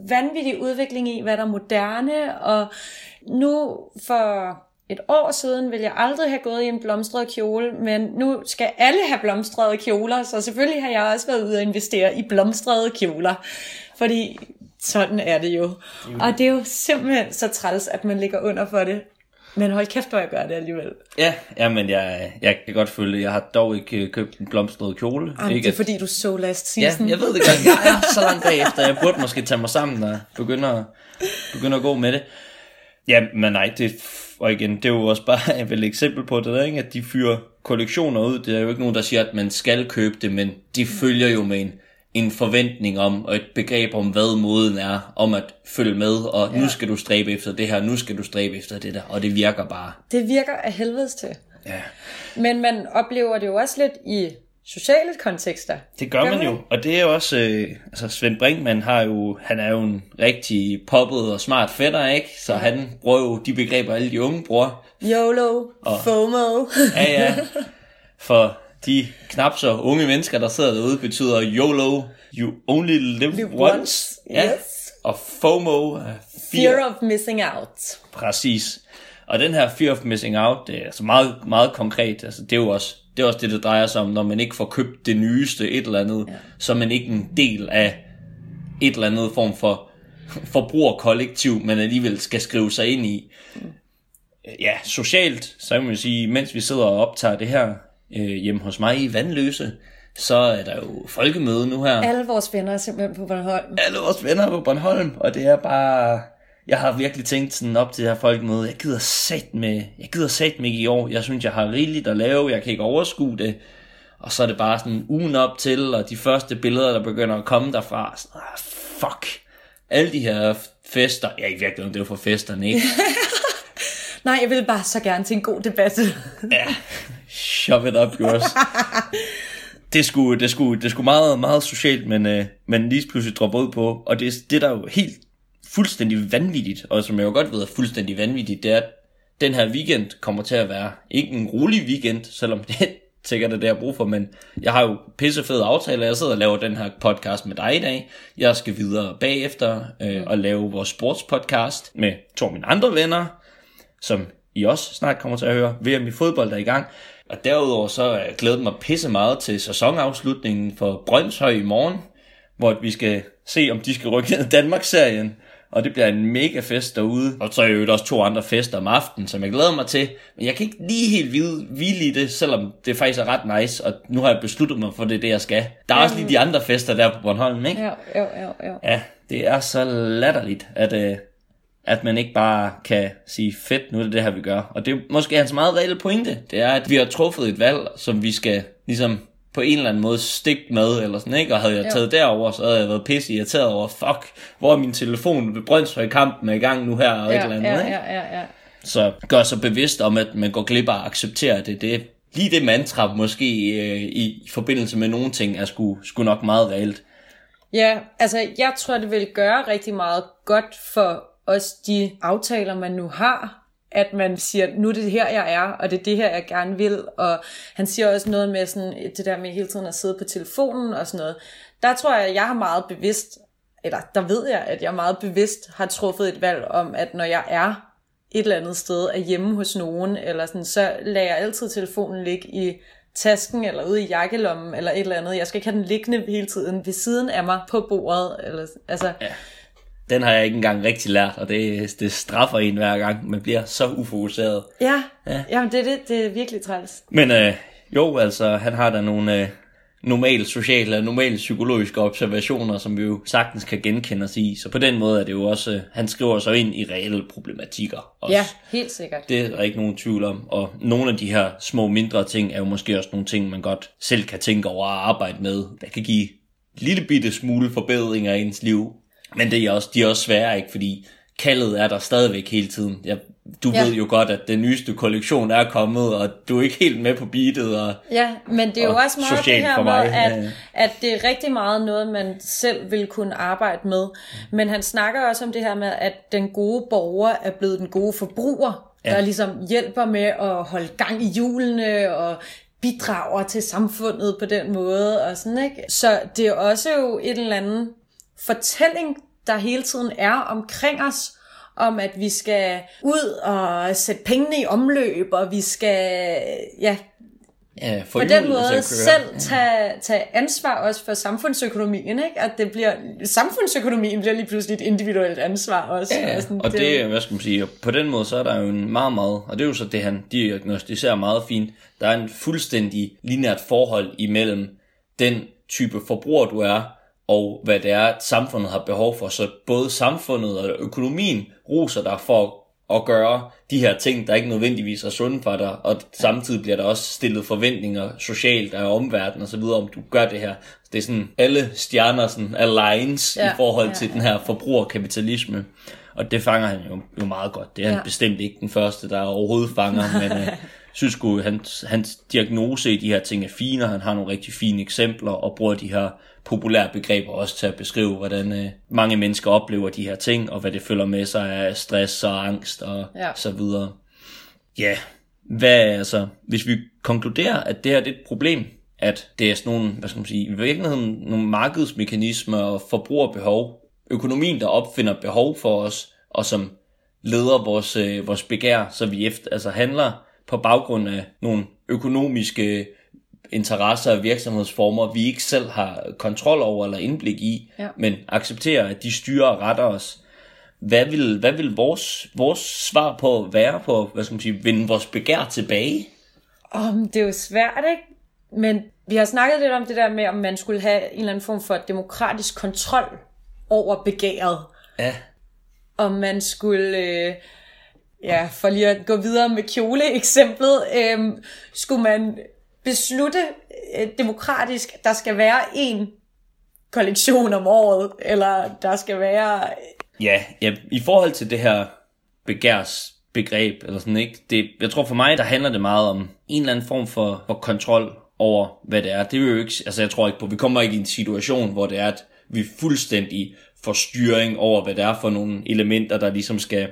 vanvittig udvikling i, hvad der er moderne. Og nu for et år siden ville jeg aldrig have gået i en blomstret kjole, men nu skal alle have blomstrede kjoler, så selvfølgelig har jeg også været ude og investere i blomstrede kjoler. Fordi sådan er det jo. Og det er jo simpelthen så træls, at man ligger under for det. Men hold kæft, hvor jeg gør det alligevel. Ja, ja men jeg, jeg kan godt følge det. Jeg har dog ikke øh, købt en blomstret kjole. Jamen, ikke det er at- fordi, du så last Ja, season. jeg ved det godt. Jeg er så langt bagefter. Jeg burde måske tage mig sammen og begynde at, begynde at gå med det. Ja, men nej, det, og igen, det er jo også bare et eksempel på det der, ikke? at de fyrer kollektioner ud. Det er jo ikke nogen, der siger, at man skal købe det, men de følger jo med en, en forventning om, og et begreb om, hvad moden er, om at følge med, og ja. nu skal du stræbe efter det her, nu skal du stræbe efter det der, og det virker bare. Det virker af helvedes til. Ja. Men man oplever det jo også lidt i sociale kontekster. Det gør, gør man jo, og det er jo også, øh, altså Svend Brinkmann har jo, han er jo en rigtig poppet og smart fætter, ikke? Så ja. han bruger jo de begreber, alle de unge bruger. YOLO, og, FOMO. ja, ja. For de knap så unge mennesker, der sidder derude, betyder YOLO, you only live, live once. once. Ja. Yes. Og FOMO, fear, fear of missing out. Præcis. Og den her fear of missing out, det er altså meget, meget konkret. Altså, det er jo også det, er også det, det drejer sig om, når man ikke får købt det nyeste et eller andet, ja. så er man ikke en del af et eller andet form for forbrugerkollektiv, man alligevel skal skrive sig ind i. Ja, socialt, så kan man sige, mens vi sidder og optager det her øh, hjemme hos mig i Vandløse, så er der jo folkemøde nu her. Alle vores venner er simpelthen på Bornholm. Alle vores venner er på Bornholm, og det er bare jeg har virkelig tænkt sådan op til det her folkemøde, jeg gider sat med, jeg gider sat med i år, jeg synes, jeg har rigeligt at lave, jeg kan ikke overskue det, og så er det bare sådan ugen op til, og de første billeder, der begynder at komme derfra, sådan, ah, fuck, alle de her fester, ja i virkeligheden, det jo for festerne, ikke? Nej, jeg vil bare så gerne til en god debat. ja, shove it up yours. det skulle, det skulle, det skulle meget, meget socialt, men, øh, men lige pludselig droppe ud på, og det, det der jo helt fuldstændig vanvittigt, og som jeg jo godt ved er fuldstændig vanvittigt, det er, at den her weekend kommer til at være ikke en rolig weekend, selvom det sikkert er det, jeg har brug for, men jeg har jo pissefede aftaler. Jeg sidder og laver den her podcast med dig i dag. Jeg skal videre bagefter øh, og lave vores sportspodcast med to af mine andre venner, som I også snart kommer til at høre. VM i fodbold er i gang. Og derudover så er jeg glædet mig pisse meget til sæsonafslutningen for Brøndshøj i morgen, hvor vi skal se, om de skal rykke ned i Danmarks-serien og det bliver en mega fest derude. Og så er jo også to andre fester om aftenen, som jeg glæder mig til. Men jeg kan ikke lige helt vide, hvile i det, selvom det faktisk er ret nice, og nu har jeg besluttet mig for, det det, jeg skal. Der er også lige de andre fester der på Bornholm, ikke? Ja, jo, jo, jo. Ja, det er så latterligt, at, øh, at man ikke bare kan sige, fedt, nu er det det her, vi gør. Og det er måske hans meget reelle pointe. Det er, at vi har truffet et valg, som vi skal ligesom på en eller anden måde stik med, eller sådan, ikke? Og havde jeg jo. taget derover, så havde jeg været pisse irriteret over, fuck, hvor er min telefon ved Brøndshøj kampen er i gang nu her, og ja, et eller andet, ja, ikke? Ja, ja, ja. Så gør sig bevidst om, at man går glip af at acceptere det. Det er lige det mantra, måske øh, i, i forbindelse med nogle ting, er sgu, sgu nok meget reelt. Ja, altså jeg tror, det vil gøre rigtig meget godt for os de aftaler, man nu har at man siger, nu er det her, jeg er, og det er det her, jeg gerne vil. Og han siger også noget med sådan, det der med hele tiden at sidde på telefonen og sådan noget. Der tror jeg, at jeg har meget bevidst, eller der ved jeg, at jeg meget bevidst har truffet et valg om, at når jeg er et eller andet sted, er hjemme hos nogen, eller sådan, så lader jeg altid telefonen ligge i tasken, eller ude i jakkelommen, eller et eller andet. Jeg skal ikke have den liggende hele tiden ved siden af mig på bordet. Eller, altså, ja den har jeg ikke engang rigtig lært, og det, det straffer en hver gang. Man bliver så ufokuseret. Ja, ja. Jamen, det, det, det er virkelig træls. Men øh, jo, altså, han har da nogle øh, normale sociale og normale psykologiske observationer, som vi jo sagtens kan genkende os i. Så på den måde er det jo også, øh, han skriver sig ind i reelle problematikker. Også. Ja, helt sikkert. Det er der ikke nogen tvivl om. Og nogle af de her små mindre ting er jo måske også nogle ting, man godt selv kan tænke over at arbejde med. Der kan give lille bitte smule forbedringer i ens liv, men det er også, de er også svære, ikke? Fordi kaldet er der stadigvæk hele tiden. Jeg, du ja. ved jo godt, at den nyeste kollektion er kommet, og du er ikke helt med på beatet. Og, ja, men det er jo også meget det her med, at, ja. at det er rigtig meget noget, man selv vil kunne arbejde med. Men han snakker også om det her med, at den gode borger er blevet den gode forbruger, ja. der ligesom hjælper med at holde gang i hjulene og bidrager til samfundet på den måde og sådan, ikke? Så det er også jo et eller andet fortælling, der hele tiden er omkring os, om at vi skal ud og sætte pengene i omløb, og vi skal ja, ja, på den måde selv tage, tage ansvar også for samfundsøkonomien, ikke? At det bliver, samfundsøkonomien bliver lige pludselig et individuelt ansvar også. Ja, og, sådan, og det, det, hvad skal man sige, på den måde så er der jo en meget, meget, og det er jo så det, han diagnostiserer meget fint, der er en fuldstændig lineært forhold imellem den type forbruger, du er, og hvad det er, samfundet har behov for. Så både samfundet og økonomien roser dig for at gøre de her ting, der ikke nødvendigvis er sunde for dig, og samtidig bliver der også stillet forventninger socialt af omverdenen og så videre, om du gør det her. Det er sådan, alle stjerner sådan aligns ja, i forhold til ja, den her forbrugerkapitalisme. Og det fanger han jo, jo meget godt. Det er ja. han bestemt ikke den første, der overhovedet fanger, men uh, synes sgu, hans, hans diagnose i de her ting er fine, og han har nogle rigtig fine eksempler, og bruger de her populære begreber også til at beskrive, hvordan uh, mange mennesker oplever de her ting, og hvad det følger med sig af stress og angst og ja. så videre. Ja, hvad altså, hvis vi konkluderer, at det her det er et problem, at det er sådan nogle, hvad skal man sige, i virkeligheden nogle markedsmekanismer og forbrugerbehov, økonomien, der opfinder behov for os, og som leder vores, øh, vores begær, så vi efter, altså handler på baggrund af nogle økonomiske interesser og virksomhedsformer, vi ikke selv har kontrol over eller indblik i, ja. men accepterer, at de styrer og retter os. Hvad vil, hvad vil vores, vores svar på være på, hvad skal man sige, vinde vores begær tilbage? Um, det er jo svært, ikke? Men vi har snakket lidt om det der med, om man skulle have en eller anden form for demokratisk kontrol over begæret. Ja. Om man skulle, øh, ja, for lige at gå videre med kjole-eksemplet, øh, skulle man beslutte øh, demokratisk, der skal være en kollektion om året, eller der skal være... Øh, ja, ja i forhold til det her begærs begreb, eller sådan ikke, det, jeg tror for mig, der handler det meget om en eller anden form for, for kontrol over, hvad det er. Det vil jo ikke, altså jeg tror ikke på, vi kommer ikke i en situation, hvor det er, at vi fuldstændig får styring over, hvad det er for nogle elementer, der ligesom skal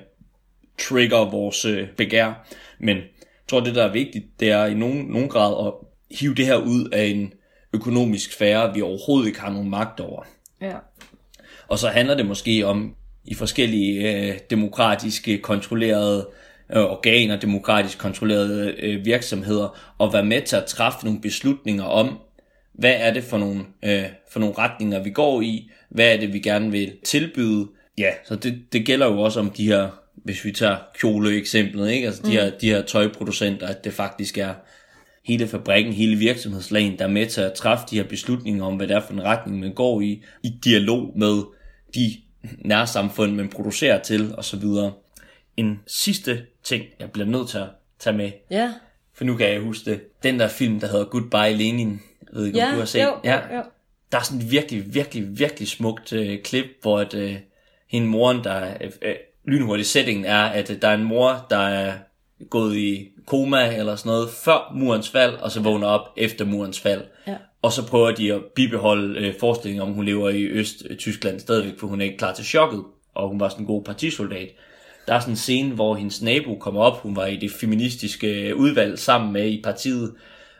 trigger vores øh, begær. Men jeg tror, det der er vigtigt, det er i nogen, nogen grad at hive det her ud af en økonomisk sfære, vi overhovedet ikke har nogen magt over. Ja. Og så handler det måske om i forskellige øh, demokratiske kontrollerede øh, organer, demokratisk kontrollerede øh, virksomheder, og være med til at træffe nogle beslutninger om, hvad er det for nogle, øh, for nogle retninger, vi går i, hvad er det, vi gerne vil tilbyde. Ja, så det, det gælder jo også om de her, hvis vi tager kjole-eksemplet, ikke? Altså de, mm. her, de her tøjproducenter, at det faktisk er hele fabrikken, hele virksomhedslagen, der er med til at træffe de her beslutninger om, hvad det er for en retning, man går i, i dialog med de nærsamfund, man producerer til, og så videre. En sidste ting, jeg bliver nødt til at tage med, ja. for nu kan jeg huske det, den der film, der hedder Goodbye Lenin, jeg ved ikke, ja, om du har set. Jo, ja, jo, jo. Der er sådan et virkelig, virkelig, virkelig smukt øh, klip, hvor at, øh, hende moren, der øh, øh, lynhurtigt settingen er, at øh, der er en mor, der er gået i koma eller sådan noget før murens fald, og så vågner op efter murens fald. Ja. Og så prøver de at bibeholde øh, forestillingen om, hun lever i Øst-Tyskland stadigvæk, for hun er ikke klar til chokket, og hun var sådan en god partisoldat. Der er sådan en scene, hvor hendes nabo kommer op, hun var i det feministiske udvalg sammen med i partiet,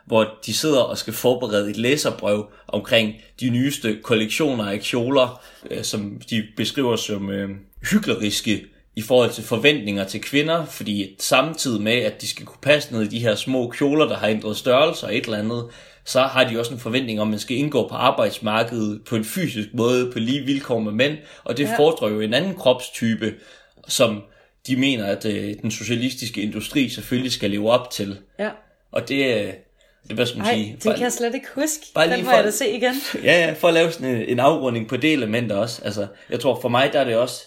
hvor de sidder og skal forberede et læserbrev omkring de nyeste kollektioner af kjoler, øh, som de beskriver som øh, hykleriske i forhold til forventninger til kvinder, fordi samtidig med, at de skal kunne passe ned i de her små kjoler, der har ændret størrelse og et eller andet, så har de også en forventning om, at man skal indgå på arbejdsmarkedet på en fysisk måde, på lige vilkår med mænd, og det ja. fordrer jo en anden kropstype, som de mener, at øh, den socialistiske industri selvfølgelig skal leve op til. Ja. Og det, øh, det hvad skal man Ej, sige? det kan jeg slet ikke huske. Bare Den må for, jeg da se igen. Ja, ja, for at lave sådan en, en afrunding på det element også. Altså, jeg tror for mig, der er det også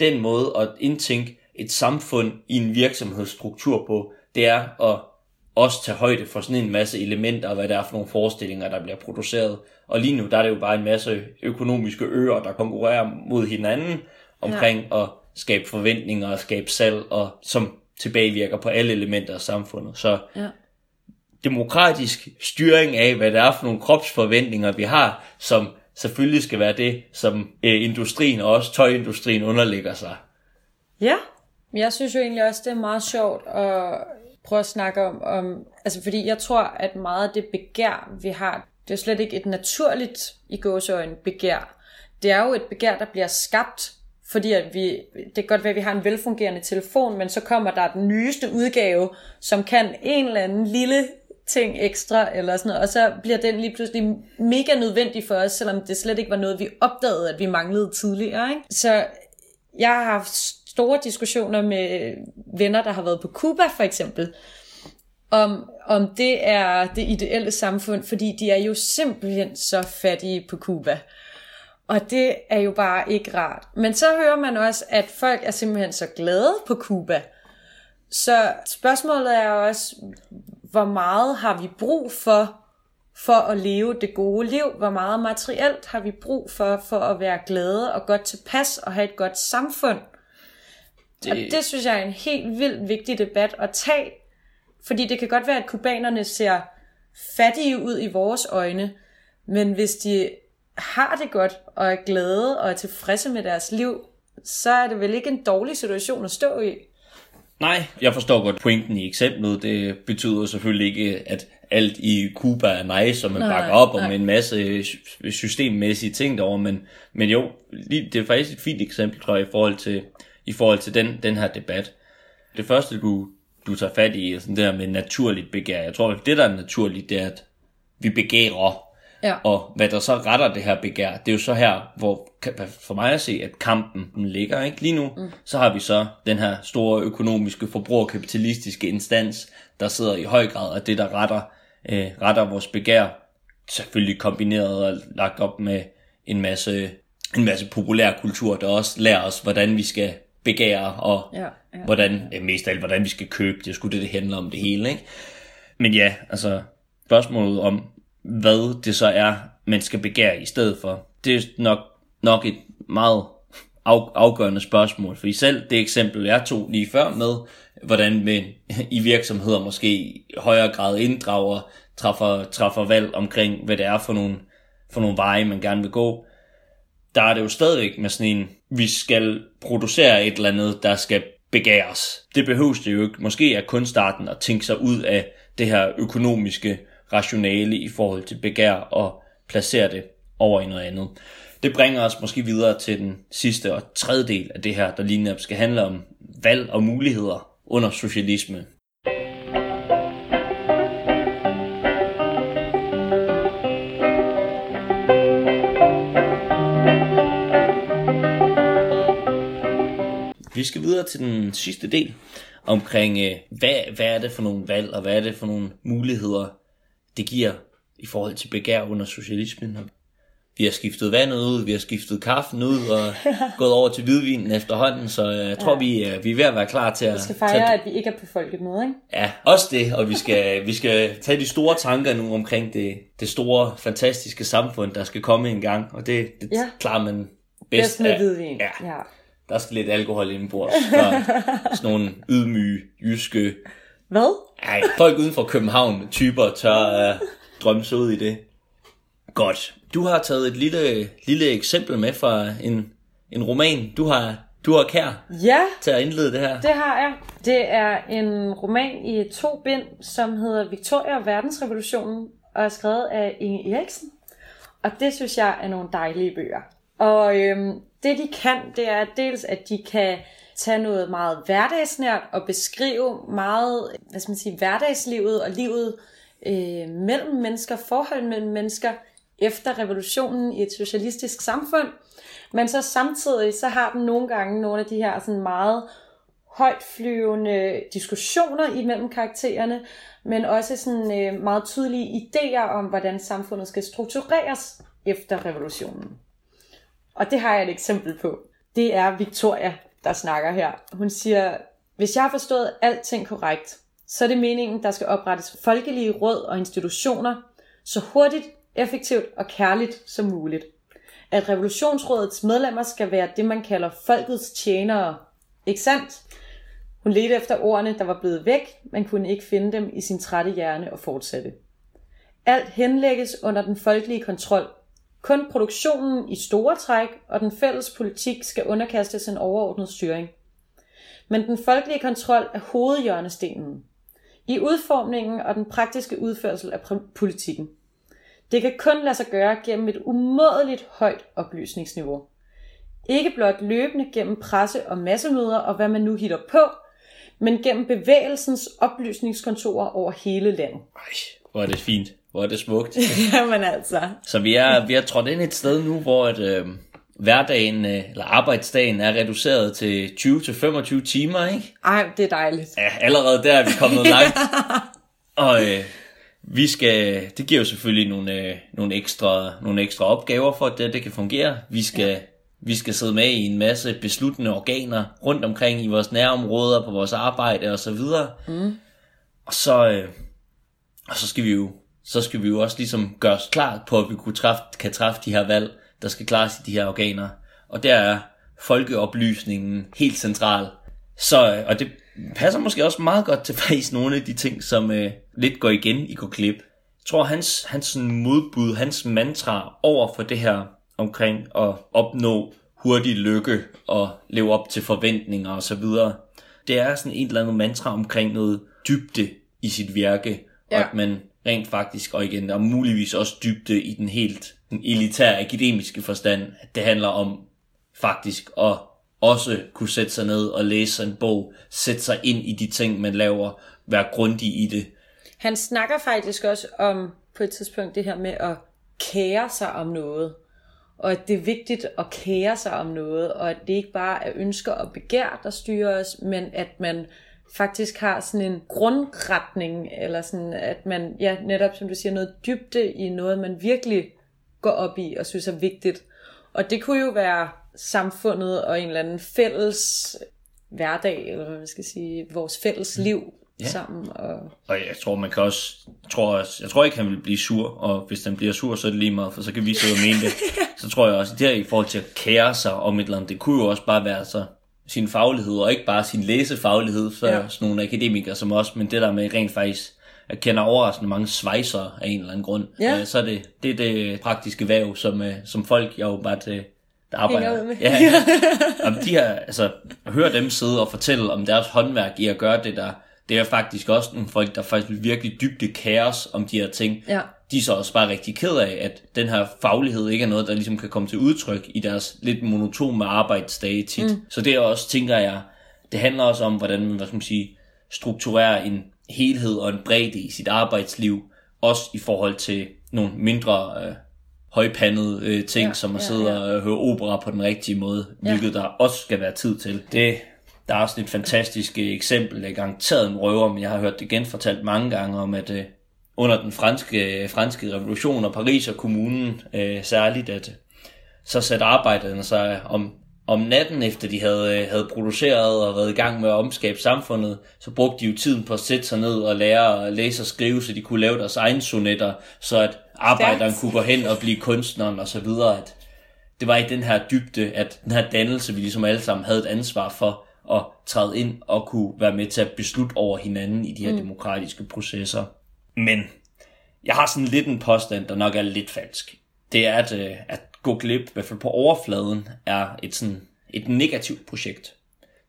den måde at indtænke et samfund i en virksomhedsstruktur på, det er at også tage højde for sådan en masse elementer, og hvad det er for nogle forestillinger, der bliver produceret. Og lige nu, der er det jo bare en masse økonomiske øer, der konkurrerer mod hinanden omkring ja. at skabe forventninger og skabe salg, og som tilbagevirker på alle elementer af samfundet. Så ja demokratisk styring af, hvad det er for nogle kropsforventninger, vi har, som selvfølgelig skal være det, som øh, industrien og også tøjindustrien underlægger sig. Ja, jeg synes jo egentlig også, det er meget sjovt at prøve at snakke om, om altså fordi jeg tror, at meget af det begær, vi har, det er slet ikke et naturligt i gåsøjne begær. Det er jo et begær, der bliver skabt, fordi at vi, det kan godt være, at vi har en velfungerende telefon, men så kommer der den nyeste udgave, som kan en eller anden lille ting ekstra, eller sådan noget, og så bliver den lige pludselig mega nødvendig for os, selvom det slet ikke var noget, vi opdagede, at vi manglede tidligere. Ikke? Så jeg har haft store diskussioner med venner, der har været på Cuba for eksempel, om, om det er det ideelle samfund, fordi de er jo simpelthen så fattige på Cuba. Og det er jo bare ikke rart. Men så hører man også, at folk er simpelthen så glade på Cuba, Så spørgsmålet er også, hvor meget har vi brug for, for at leve det gode liv? Hvor meget materielt har vi brug for, for at være glade og godt tilpas og have et godt samfund? Det... Og det synes jeg er en helt vildt vigtig debat at tage, fordi det kan godt være, at kubanerne ser fattige ud i vores øjne, men hvis de har det godt og er glade og er tilfredse med deres liv, så er det vel ikke en dårlig situation at stå i. Nej, jeg forstår godt pointen i eksemplet. Det betyder selvfølgelig ikke, at alt i Cuba er mig, som man nej, bakker op nej. om en masse systemmæssige ting derovre, men, men jo, det er faktisk et fint eksempel, tror jeg, i forhold til, i forhold til den, den her debat. Det første, du, du tager fat i, er sådan der med naturligt begær. Jeg tror, det der er naturligt, det er, at vi begærer Ja. Og hvad der så retter det her begær, det er jo så her, hvor for mig at se, at kampen ligger. Ikke? Lige nu, mm. så har vi så den her store økonomiske forbrugerkapitalistiske instans, der sidder i høj grad af det, der retter, øh, retter vores begær. Selvfølgelig kombineret og lagt op med en masse, en masse populær kultur, der også lærer os, hvordan vi skal begære, og ja, ja. hvordan, øh, mest af alt, hvordan vi skal købe. Det skulle det, det handler om det hele. Ikke? Men ja, altså spørgsmålet om, hvad det så er, man skal begære i stedet for. Det er nok, nok et meget af, afgørende spørgsmål, for I selv det eksempel, jeg tog lige før med, hvordan man i virksomheder måske i højere grad inddrager, træffer, træffer valg omkring, hvad det er for nogle, for nogle veje, man gerne vil gå. Der er det jo stadigvæk med sådan en, vi skal producere et eller andet, der skal begæres. Det behøves det jo ikke. Måske er kun starten at tænke sig ud af det her økonomiske rationale i forhold til begær og placere det over i noget andet. Det bringer os måske videre til den sidste og tredje del af det her, der lige netop skal handle om valg og muligheder under socialisme. Vi skal videre til den sidste del omkring, øh, hvad, hvad er det for nogle valg, og hvad er det for nogle muligheder, det giver i forhold til begær under socialismen. Vi har skiftet vandet ud, vi har skiftet kaffen ud og gået over til hvidvinen efterhånden, så jeg tror, ja. vi, er, vi er ved at være klar til at... Vi skal fejre, tage... at vi ikke er på med, ikke? Ja, også det, og vi skal, vi skal tage de store tanker nu omkring det, det store, fantastiske samfund, der skal komme en gang, og det, det ja. klarer man bedst, bedst med af, hvidvin. Ja. ja. Der skal lidt alkohol indenbords, og sådan nogle ydmyge, jyske hvad? Nej, folk uden for København, typer, tør uh, drømme sig ud i det. Godt. Du har taget et lille, lille eksempel med fra en, en roman. Du har, du har kær ja, til at indlede det her. det har jeg. Det er en roman i to bind, som hedder Victoria og Verdensrevolutionen, og er skrevet af Inge Eriksen. Og det synes jeg er nogle dejlige bøger. Og øhm, det de kan, det er dels, at de kan tage noget meget hverdagsnært og beskrive meget, hvad skal man sige, hverdagslivet og livet øh, mellem mennesker, forhold mellem mennesker efter revolutionen i et socialistisk samfund. Men så samtidig, så har den nogle gange nogle af de her sådan meget højtflyvende diskussioner imellem karaktererne, men også sådan øh, meget tydelige idéer om, hvordan samfundet skal struktureres efter revolutionen. Og det har jeg et eksempel på. Det er Victoria, der snakker her. Hun siger, hvis jeg har forstået alting korrekt, så er det meningen, der skal oprettes folkelige råd og institutioner så hurtigt, effektivt og kærligt som muligt. At revolutionsrådets medlemmer skal være det, man kalder folkets tjenere. Ikke sandt? Hun ledte efter ordene, der var blevet væk, men kunne ikke finde dem i sin trætte hjerne og fortsatte. Alt henlægges under den folkelige kontrol, kun produktionen i store træk og den fælles politik skal underkastes en overordnet styring. Men den folkelige kontrol er hovedhjørnestenen i udformningen og den praktiske udførsel af politikken. Det kan kun lade sig gøre gennem et umådeligt højt oplysningsniveau. Ikke blot løbende gennem presse- og massemøder og hvad man nu hitter på, men gennem bevægelsens oplysningskontorer over hele landet. Ej, hvor er det fint. Hvor er det smukt. Jamen altså. Så vi er, vi er trådt ind et sted nu, hvor et, øh, hverdagen, øh, eller arbejdsdagen er reduceret til 20-25 timer, ikke? Ej, det er dejligt. Ja, allerede der er vi kommet langt. Og øh, vi skal, det giver jo selvfølgelig nogle, øh, nogle, ekstra, nogle ekstra opgaver for, at det, det kan fungere. Vi skal, ja. vi skal sidde med i en masse besluttende organer rundt omkring i vores nærområder, på vores arbejde og så videre. Mm. Og så, øh, og så skal vi jo så skal vi jo også ligesom gøre os klar på, at vi kunne træffe, kan træffe de her valg, der skal klares i de her organer. Og der er folkeoplysningen helt central. Så, øh, og det passer måske også meget godt til faktisk nogle af de ting, som øh, lidt går igen i Go-Klip. Jeg tror, hans, hans modbud, hans mantra over for det her omkring at opnå hurtig lykke og leve op til forventninger osv., det er sådan et eller andet mantra omkring noget dybde i sit virke, ja. og at man rent faktisk, og igen, der muligvis også dybde i den helt den elitære akademiske forstand, at det handler om faktisk at også kunne sætte sig ned og læse en bog, sætte sig ind i de ting, man laver, være grundig i det. Han snakker faktisk også om på et tidspunkt det her med at kære sig om noget. Og at det er vigtigt at kære sig om noget, og at det ikke bare er ønsker og begær, der styrer os, men at man faktisk har sådan en grundretning, eller sådan, at man, ja, netop som du siger, noget dybde i noget, man virkelig går op i og synes er vigtigt. Og det kunne jo være samfundet og en eller anden fælles hverdag, eller hvad man skal sige, vores fælles mm. liv ja. sammen. Og... og jeg tror, man kan også, jeg tror, også, jeg tror ikke, han vil blive sur, og hvis han bliver sur, så er det lige meget, for så kan vi sidde og mene det. Så tror jeg også, det her i forhold til at kære sig om et eller andet, det kunne jo også bare være så sin faglighed, og ikke bare sin læsefaglighed for ja. sådan nogle akademikere som os, men det der med rent faktisk jeg kender overraskende mange svejser af en eller anden grund. Ja. Øh, så er det, det er det praktiske væv, som, øh, som folk jeg jo bare til, der arbejder. med. Ja, ja. Jamen, de her, altså, at høre dem sidde og fortælle om deres håndværk i at gøre det der, det er faktisk også nogle folk, der faktisk virkelig dybde kaos om de her ting. Ja. De er så også bare rigtig ked af, at den her faglighed ikke er noget, der ligesom kan komme til udtryk i deres lidt monotone arbejdsdage tit. Mm. Så det er også, tænker jeg, det handler også om, hvordan man, hvad skal man sige, strukturerer en helhed og en bredde i sit arbejdsliv, også i forhold til nogle mindre øh, højpandede øh, ting, ja, som at ja, sidde ja. og høre opera på den rigtige måde, ja. hvilket der også skal være tid til. Det, der er også et fantastisk øh, eksempel, jeg garanteret en røver, men jeg har hørt det genfortalt mange gange om, at øh, under den franske, franske revolution og Paris og kommunen øh, særligt, at så satte arbejderne sig om om natten, efter de havde, øh, havde produceret og været i gang med at omskabe samfundet, så brugte de jo tiden på at sætte sig ned og lære at læse og skrive, så de kunne lave deres egne sonetter, så at arbejderen kunne gå hen og blive kunstneren og så videre. At det var i den her dybde, at den her dannelse, vi ligesom alle sammen havde et ansvar for at træde ind og kunne være med til at beslutte over hinanden i de her mm. demokratiske processer. Men jeg har sådan lidt en påstand, der nok er lidt falsk. Det er, at, øh, at gå glip, i hvert fald på overfladen, er et, sådan, et negativt projekt.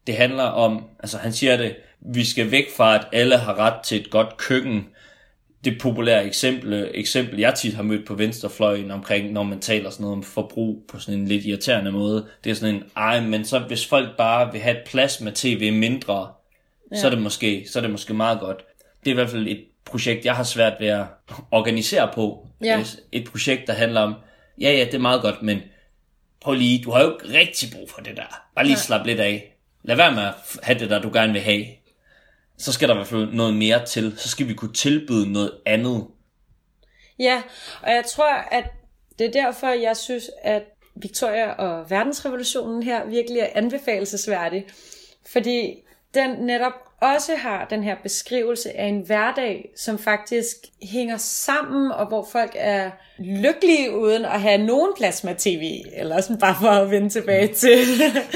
Det handler om, altså han siger det, vi skal væk fra, at alle har ret til et godt køkken. Det populære eksempel, eksempel jeg tit har mødt på venstrefløjen omkring, når man taler sådan noget om forbrug på sådan en lidt irriterende måde, det er sådan en, ej, men så hvis folk bare vil have et plasma tv mindre, ja. så, er det måske, så er det måske meget godt. Det er i hvert fald et projekt, jeg har svært ved at organisere på. Ja. Et projekt, der handler om, ja, ja, det er meget godt, men prøv lige, du har jo ikke rigtig brug for det der. Bare lige slap lidt af. Lad være med at have det der, du gerne vil have. Så skal der i hvert fald noget mere til. Så skal vi kunne tilbyde noget andet. Ja, og jeg tror, at det er derfor, jeg synes, at Victoria og verdensrevolutionen her virkelig er anbefalesværdig. Fordi den netop også har den her beskrivelse af en hverdag, som faktisk hænger sammen, og hvor folk er lykkelige uden at have nogen plasma-tv, eller sådan bare for at vende tilbage til.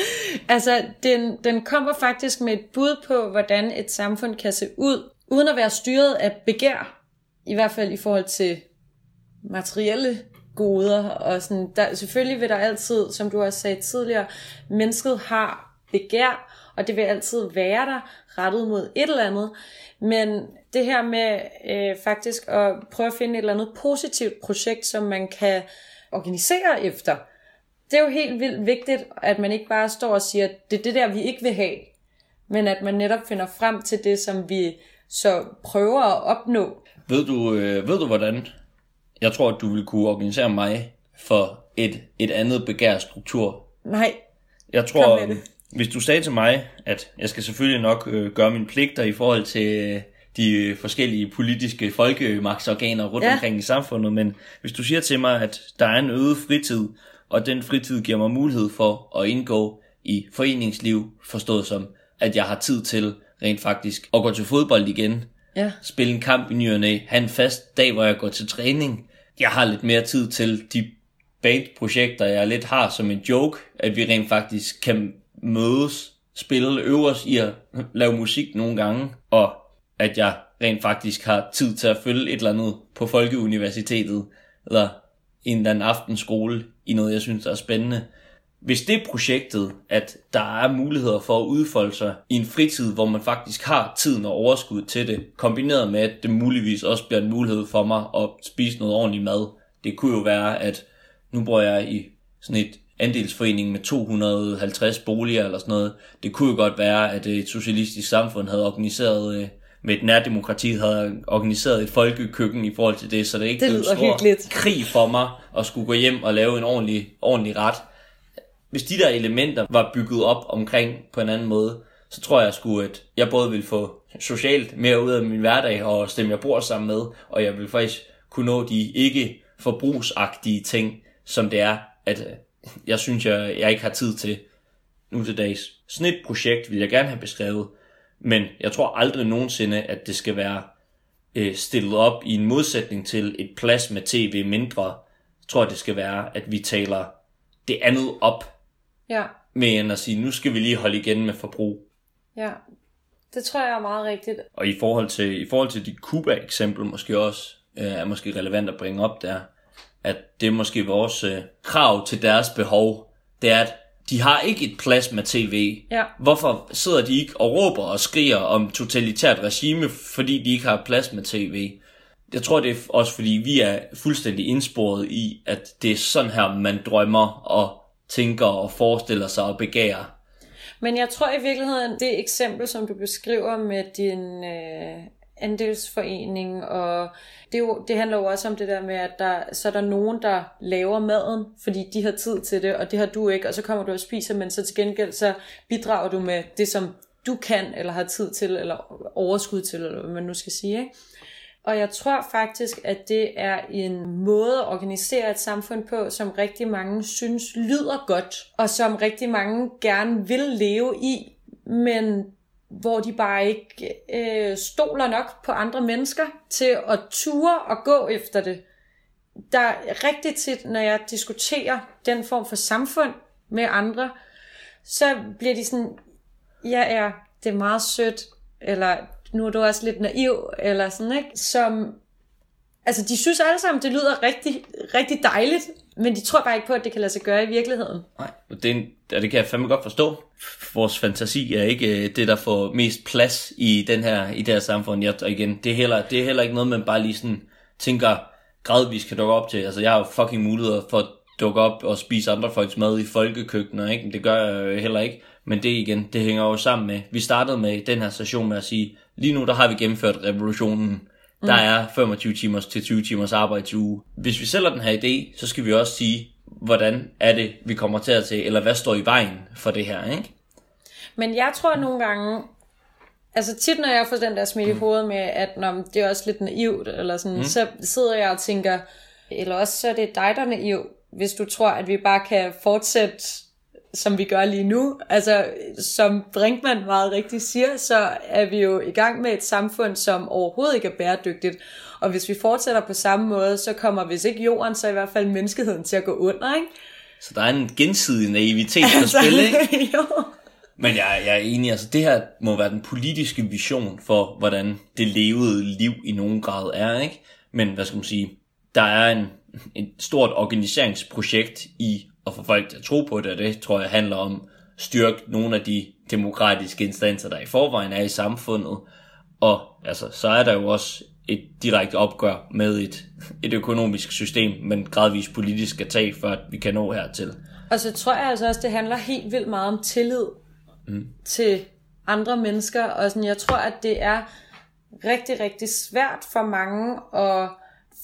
altså, den, den kommer faktisk med et bud på, hvordan et samfund kan se ud, uden at være styret af begær, i hvert fald i forhold til materielle goder, og sådan, der, selvfølgelig vil der altid, som du også sagde tidligere, mennesket har begær, og det vil altid være der, rettet mod et eller andet. Men det her med øh, faktisk at prøve at finde et eller andet positivt projekt, som man kan organisere efter, det er jo helt vildt vigtigt, at man ikke bare står og siger, at det er det der, vi ikke vil have, men at man netop finder frem til det, som vi så prøver at opnå. Ved du, øh, ved du hvordan? Jeg tror, at du vil kunne organisere mig for et, et andet begærstruktur. Nej. Jeg tror, hvis du sagde til mig, at jeg skal selvfølgelig nok øh, gøre mine pligter i forhold til øh, de forskellige politiske folkemagtsorganer rundt ja. omkring i samfundet, men hvis du siger til mig, at der er en øget fritid, og den fritid giver mig mulighed for at indgå i foreningsliv, forstået som, at jeg har tid til rent faktisk at gå til fodbold igen, Ja. spille en kamp i ny og næ, have en fast dag, hvor jeg går til træning. Jeg har lidt mere tid til de bandprojekter, jeg lidt har som en joke, at vi rent faktisk kan mødes, spille, øve os i at lave musik nogle gange, og at jeg rent faktisk har tid til at følge et eller andet på Folkeuniversitetet, eller en eller anden aftenskole i noget, jeg synes er spændende. Hvis det er projektet, at der er muligheder for at udfolde sig i en fritid, hvor man faktisk har tiden og overskud til det, kombineret med, at det muligvis også bliver en mulighed for mig at spise noget ordentligt mad. Det kunne jo være, at nu bor jeg i sådan et andelsforening med 250 boliger eller sådan noget. Det kunne jo godt være, at et socialistisk samfund havde organiseret, øh, med et nærdemokrati havde organiseret et folkekøkken i forhold til det, så det ikke Det blev en stor hyggeligt. krig for mig at skulle gå hjem og lave en ordentlig, ordentlig ret. Hvis de der elementer var bygget op omkring på en anden måde, så tror jeg sgu, at jeg både vil få socialt mere ud af min hverdag og stemme jeg bor sammen med, og jeg vil faktisk kunne nå de ikke forbrugsagtige ting, som det er, at øh, jeg synes, jeg, jeg ikke har tid til nu til dags. Sådan et projekt vil jeg gerne have beskrevet, men jeg tror aldrig nogensinde, at det skal være øh, stillet op i en modsætning til et plasma tv mindre. Jeg tror, det skal være, at vi taler det andet op, Ja. med end at sige, nu skal vi lige holde igen med forbrug. Ja. Det tror jeg er meget rigtigt. Og i forhold til, i forhold til dit Cuba-eksempel måske også, øh, er måske relevant at bringe op der, at det er måske vores øh, krav til deres behov, det er, at de har ikke et plasma-tv. Ja. Hvorfor sidder de ikke og råber og skriger om totalitært regime, fordi de ikke har plasma-tv? Jeg tror, det er også fordi, vi er fuldstændig indsporet i, at det er sådan her, man drømmer og tænker og forestiller sig og begærer. Men jeg tror i virkeligheden, det eksempel, som du beskriver med din øh, andelsforening, og det, er jo, det handler jo også om det der med, at der, så er der nogen, der laver maden, fordi de har tid til det, og det har du ikke, og så kommer du og spiser, men så til gengæld så bidrager du med det, som du kan, eller har tid til, eller overskud til, eller hvad man nu skal sige, ikke? Og jeg tror faktisk, at det er en måde at organisere et samfund på, som rigtig mange synes lyder godt, og som rigtig mange gerne vil leve i, men hvor de bare ikke øh, stoler nok på andre mennesker til at ture og gå efter det. Der er rigtig tit, når jeg diskuterer den form for samfund med andre, så bliver de sådan, ja, ja, det er meget sødt, eller nu er du også lidt naiv, eller sådan, ikke? Som, altså, de synes alle sammen, det lyder rigtig, rigtig dejligt, men de tror bare ikke på, at det kan lade sig gøre i virkeligheden. Nej, og det, er en- og det kan jeg fandme godt forstå. Vores fantasi er ikke øh, det, der får mest plads i, den her, i det her samfund. Jeg, og igen, det er, heller, det er heller ikke noget, man bare lige sådan tænker gradvist kan dukke op til. Altså, jeg har jo fucking muligheder for at dukke op og spise andre folks mad i folkekøkkener, ikke? Det gør jeg jo heller ikke. Men det igen, det hænger jo sammen med, vi startede med den her session med at sige, lige nu der har vi gennemført revolutionen. Der er 25 timers til 20 timers arbejdsuge. Hvis vi sælger den her idé, så skal vi også sige, hvordan er det, vi kommer til at se, eller hvad står i vejen for det her, ikke? Men jeg tror nogle gange, altså tit når jeg får den der smidt i hovedet med, at Nå, men det er også lidt naivt, eller sådan, mm. så sidder jeg og tænker, eller også så er det dig, der er naiv, hvis du tror, at vi bare kan fortsætte, som vi gør lige nu. Altså, som Brinkmann meget rigtigt siger, så er vi jo i gang med et samfund, som overhovedet ikke er bæredygtigt. Og hvis vi fortsætter på samme måde, så kommer, hvis ikke jorden, så i hvert fald menneskeheden til at gå under, ikke? Så der er en gensidig naivitet på spil, ikke? jo. Men jeg, jeg er enig, altså det her må være den politiske vision for, hvordan det levede liv i nogen grad er, ikke? Men hvad skal man sige, der er en, et stort organiseringsprojekt i at få folk til at tro på det, og det tror jeg handler om at styrke nogle af de demokratiske instanser, der i forvejen er i samfundet. Og altså, så er der jo også et direkte opgør med et, et økonomisk system, men gradvist politisk skal tage, for at vi kan nå hertil. Og så tror jeg altså også, det handler helt vildt meget om tillid mm. til andre mennesker. Og sådan, jeg tror, at det er rigtig, rigtig svært for mange at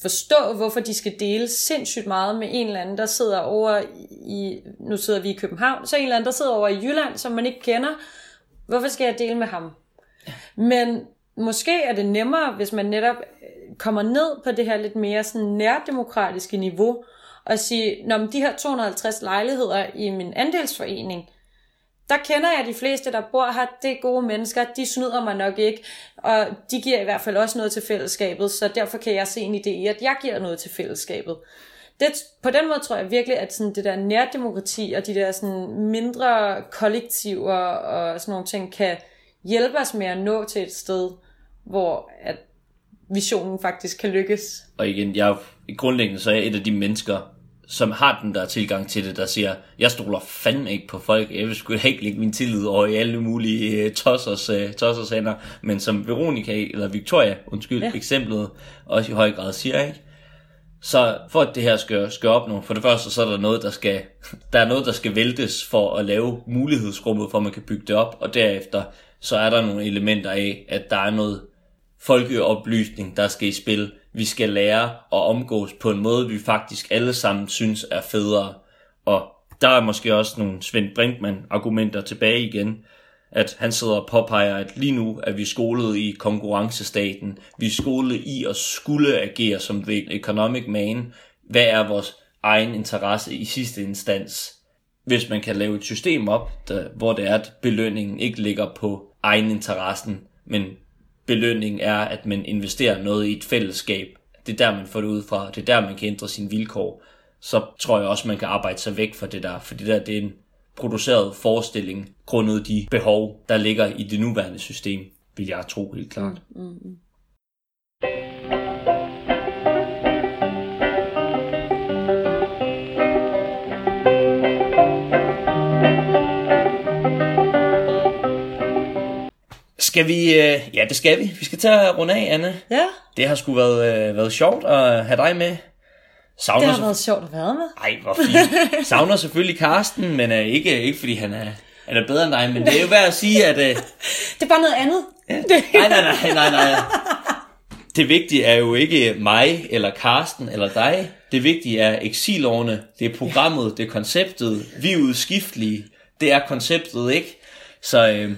forstå, hvorfor de skal dele sindssygt meget med en eller anden, der sidder over i, nu sidder vi i København, så en eller anden, der sidder over i Jylland, som man ikke kender. Hvorfor skal jeg dele med ham? Men måske er det nemmere, hvis man netop øh, kommer ned på det her lidt mere sådan nærdemokratiske niveau, og sige, når de her 250 lejligheder i min andelsforening, der kender jeg de fleste, der bor her. Det er gode mennesker. De snyder mig nok ikke. Og de giver i hvert fald også noget til fællesskabet. Så derfor kan jeg se en idé i, at jeg giver noget til fællesskabet. Det, på den måde tror jeg virkelig, at sådan det der nærdemokrati og de der sådan mindre kollektiver og sådan nogle ting kan hjælpe os med at nå til et sted, hvor at visionen faktisk kan lykkes. Og igen, jeg er grundlæggende så er jeg et af de mennesker, som har den der tilgang til det, der siger, jeg stoler fandme ikke på folk, jeg vil sgu ikke lægge min tillid over i alle mulige uh, tossers, uh, tossers hænder, men som Veronica, eller Victoria, undskyld, ja. eksemplet også i høj grad siger, ikke? Så for at det her skal, skal opnå, for det første, så er der noget, der skal, der er noget, der skal væltes for at lave mulighedsrummet, for at man kan bygge det op, og derefter, så er der nogle elementer af, at der er noget folkeoplysning, der skal i spil. Vi skal lære at omgås på en måde, vi faktisk alle sammen synes er federe. Og der er måske også nogle Svend Brinkmann argumenter tilbage igen, at han sidder og påpeger, at lige nu er vi skolet i konkurrencestaten. Vi er skolet i at skulle agere som the economic man. Hvad er vores egen interesse i sidste instans? Hvis man kan lave et system op, der, hvor det er, at belønningen ikke ligger på egen interessen, men belønning er, at man investerer noget i et fællesskab. Det er der, man får det ud fra. Det er der, man kan ændre sine vilkår. Så tror jeg også, man kan arbejde sig væk fra det der. For det der, det er en produceret forestilling, grundet de behov, der ligger i det nuværende system, vil jeg tro helt klart. Mm, mm, mm. Skal vi... Øh, ja, det skal vi. Vi skal tage runde af, Anne. Ja. Det har sgu været, øh, været sjovt at have dig med. Savner det har været sjovt at være med. Ej, hvor fint. Savner selvfølgelig Karsten, men uh, ikke, ikke fordi han er, han er bedre end dig, men det er jo værd at sige, at... Uh, det er bare noget andet. Ja. Nej, nej, nej, nej, nej. Det vigtige er jo ikke mig, eller Karsten, eller dig. Det vigtige er eksilårene, det er programmet, det er konceptet. Vi er udskiftelige. Det er konceptet, ikke? Så øh,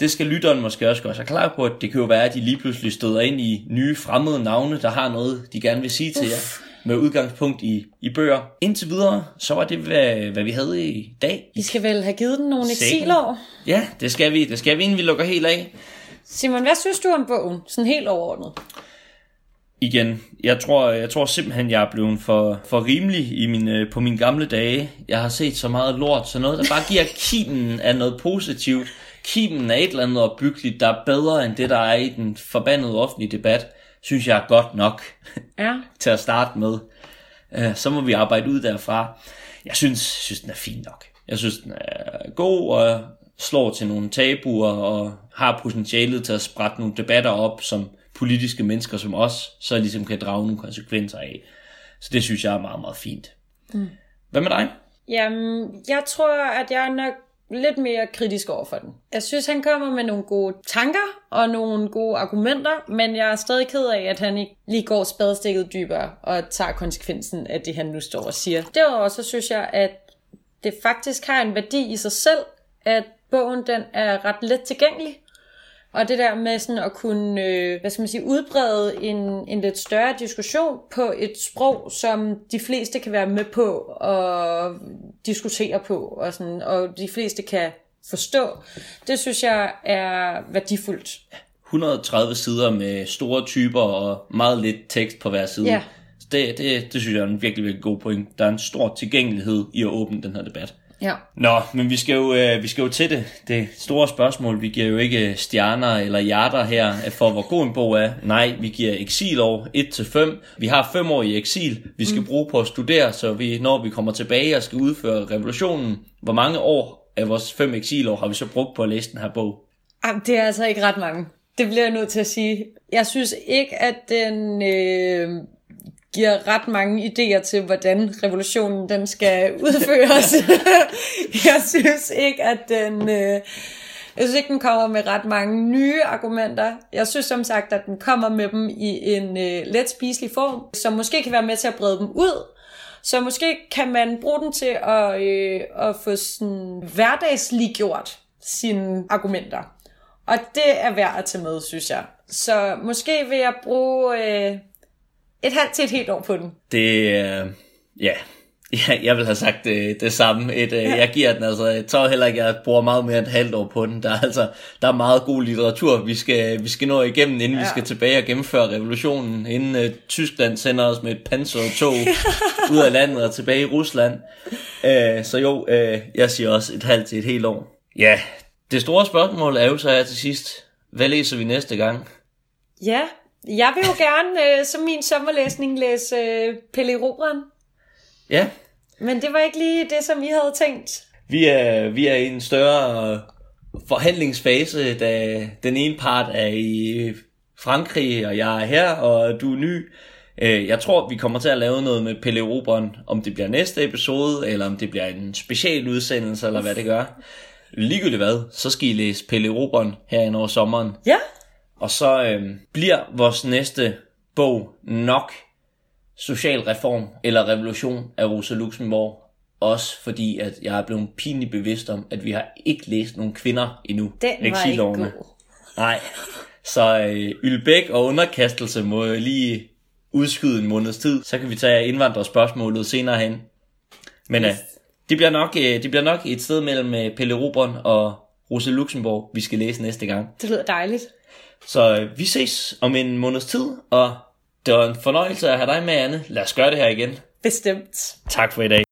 det skal lytteren måske også gøre sig klar på, at det kan jo være, at de lige pludselig støder ind i nye fremmede navne, der har noget, de gerne vil sige til jer med udgangspunkt i, i bøger. Indtil videre, så var det, hvad, hvad vi havde i dag. Vi skal vel have givet den nogle eksilår? Ja, det skal vi. Det skal vi, inden vi lukker helt af. Simon, hvad synes du om bogen? Sådan helt overordnet. Igen, jeg tror, jeg tror simpelthen, jeg er blevet for, for rimelig i min, på mine gamle dage. Jeg har set så meget lort, så noget, der bare giver kimen af noget positivt. Kimen af et eller andet opbyggeligt, der er bedre end det, der er i den forbandede offentlige debat synes jeg er godt nok ja. til at starte med. Uh, så må vi arbejde ud derfra. Jeg synes, synes, den er fin nok. Jeg synes, den er god og slår til nogle tabuer og har potentialet til at sprætte nogle debatter op, som politiske mennesker som os, så ligesom kan drage nogle konsekvenser af. Så det synes jeg er meget, meget fint. Mm. Hvad med dig? Jamen, jeg tror, at jeg nok lidt mere kritisk over for den. Jeg synes, han kommer med nogle gode tanker og nogle gode argumenter, men jeg er stadig ked af, at han ikke lige går spadestikket dybere og tager konsekvensen af det, han nu står og siger. Derudover så synes jeg, at det faktisk har en værdi i sig selv, at bogen den er ret let tilgængelig. Og det der med sådan at kunne, øh, hvad skal man sige, udbrede en, en lidt større diskussion på et sprog, som de fleste kan være med på og diskutere på, og, sådan, og de fleste kan forstå, det synes jeg er værdifuldt. 130 sider med store typer og meget lidt tekst på hver side. Ja. Det, det, det synes jeg er en virkelig, virkelig god point. Der er en stor tilgængelighed i at åbne den her debat. Ja. Nå, men vi skal, jo, øh, vi skal jo til det. Det store spørgsmål. Vi giver jo ikke stjerner eller hjerter her for, hvor god en bog er. Nej, vi giver eksilår 1-5. Vi har 5 år i eksil, vi skal mm. bruge på at studere, så vi, når vi kommer tilbage og skal udføre revolutionen, hvor mange år af vores 5 eksilår har vi så brugt på at læse den her bog? Jamen, det er altså ikke ret mange. Det bliver jeg nødt til at sige. Jeg synes ikke, at den øh, giver ret mange idéer til, hvordan revolutionen den skal udføres. jeg synes ikke, at den... Øh, jeg synes ikke, den kommer med ret mange nye argumenter. Jeg synes som sagt, at den kommer med dem i en øh, let spiselig form, som måske kan være med til at brede dem ud. Så måske kan man bruge den til at, øh, at få sådan hverdagsliggjort sine argumenter. Og det er værd at tage med, synes jeg. Så måske vil jeg bruge... Øh, et halvt til et helt år på den. Det er, ja, Ja, jeg vil have sagt det, det samme. Et, ja. Jeg giver den altså, jeg tror heller ikke, jeg bruger meget mere end et halvt år på den. Der er altså der er meget god litteratur, vi skal, vi skal nå igennem, inden ja. vi skal tilbage og gennemføre revolutionen, inden uh, Tyskland sender os med et pansertog ud af landet og tilbage i Rusland. Uh, så jo, uh, jeg siger også et halvt til et helt år. Ja, det store spørgsmål er jo så her til sidst, hvad læser vi næste gang? Ja, jeg vil jo gerne uh, som min sommerlæsning læse uh, Pelle Robren. Ja. Men det var ikke lige det, som vi havde tænkt. Vi er, vi er i en større forhandlingsfase, da den ene part er i Frankrig, og jeg er her, og du er ny. Øh, jeg tror, vi kommer til at lave noget med Pelle Robron, om det bliver næste episode, eller om det bliver en special udsendelse, eller hvad det gør. Ligegyldigt hvad, så skal I læse Pelle Robron herinde over sommeren. Ja. Og så øh, bliver vores næste bog nok social reform eller revolution af Rosa Luxemburg. Også fordi, at jeg er blevet pinligt bevidst om, at vi har ikke læst nogen kvinder endnu. Den var ikke god. Nej. Så øh, Ylbæk og underkastelse må lige udskyde en måneds tid. Så kan vi tage indvandrerspørgsmålet senere hen. Men øh, det, bliver nok, øh, det bliver nok et sted mellem øh, Pelle Rubron og Rosa Luxemburg, vi skal læse næste gang. Det lyder dejligt. Så øh, vi ses om en måneds tid, og det var en fornøjelse at have dig med, Anne. Lad os gøre det her igen. Bestemt. Tak for i dag.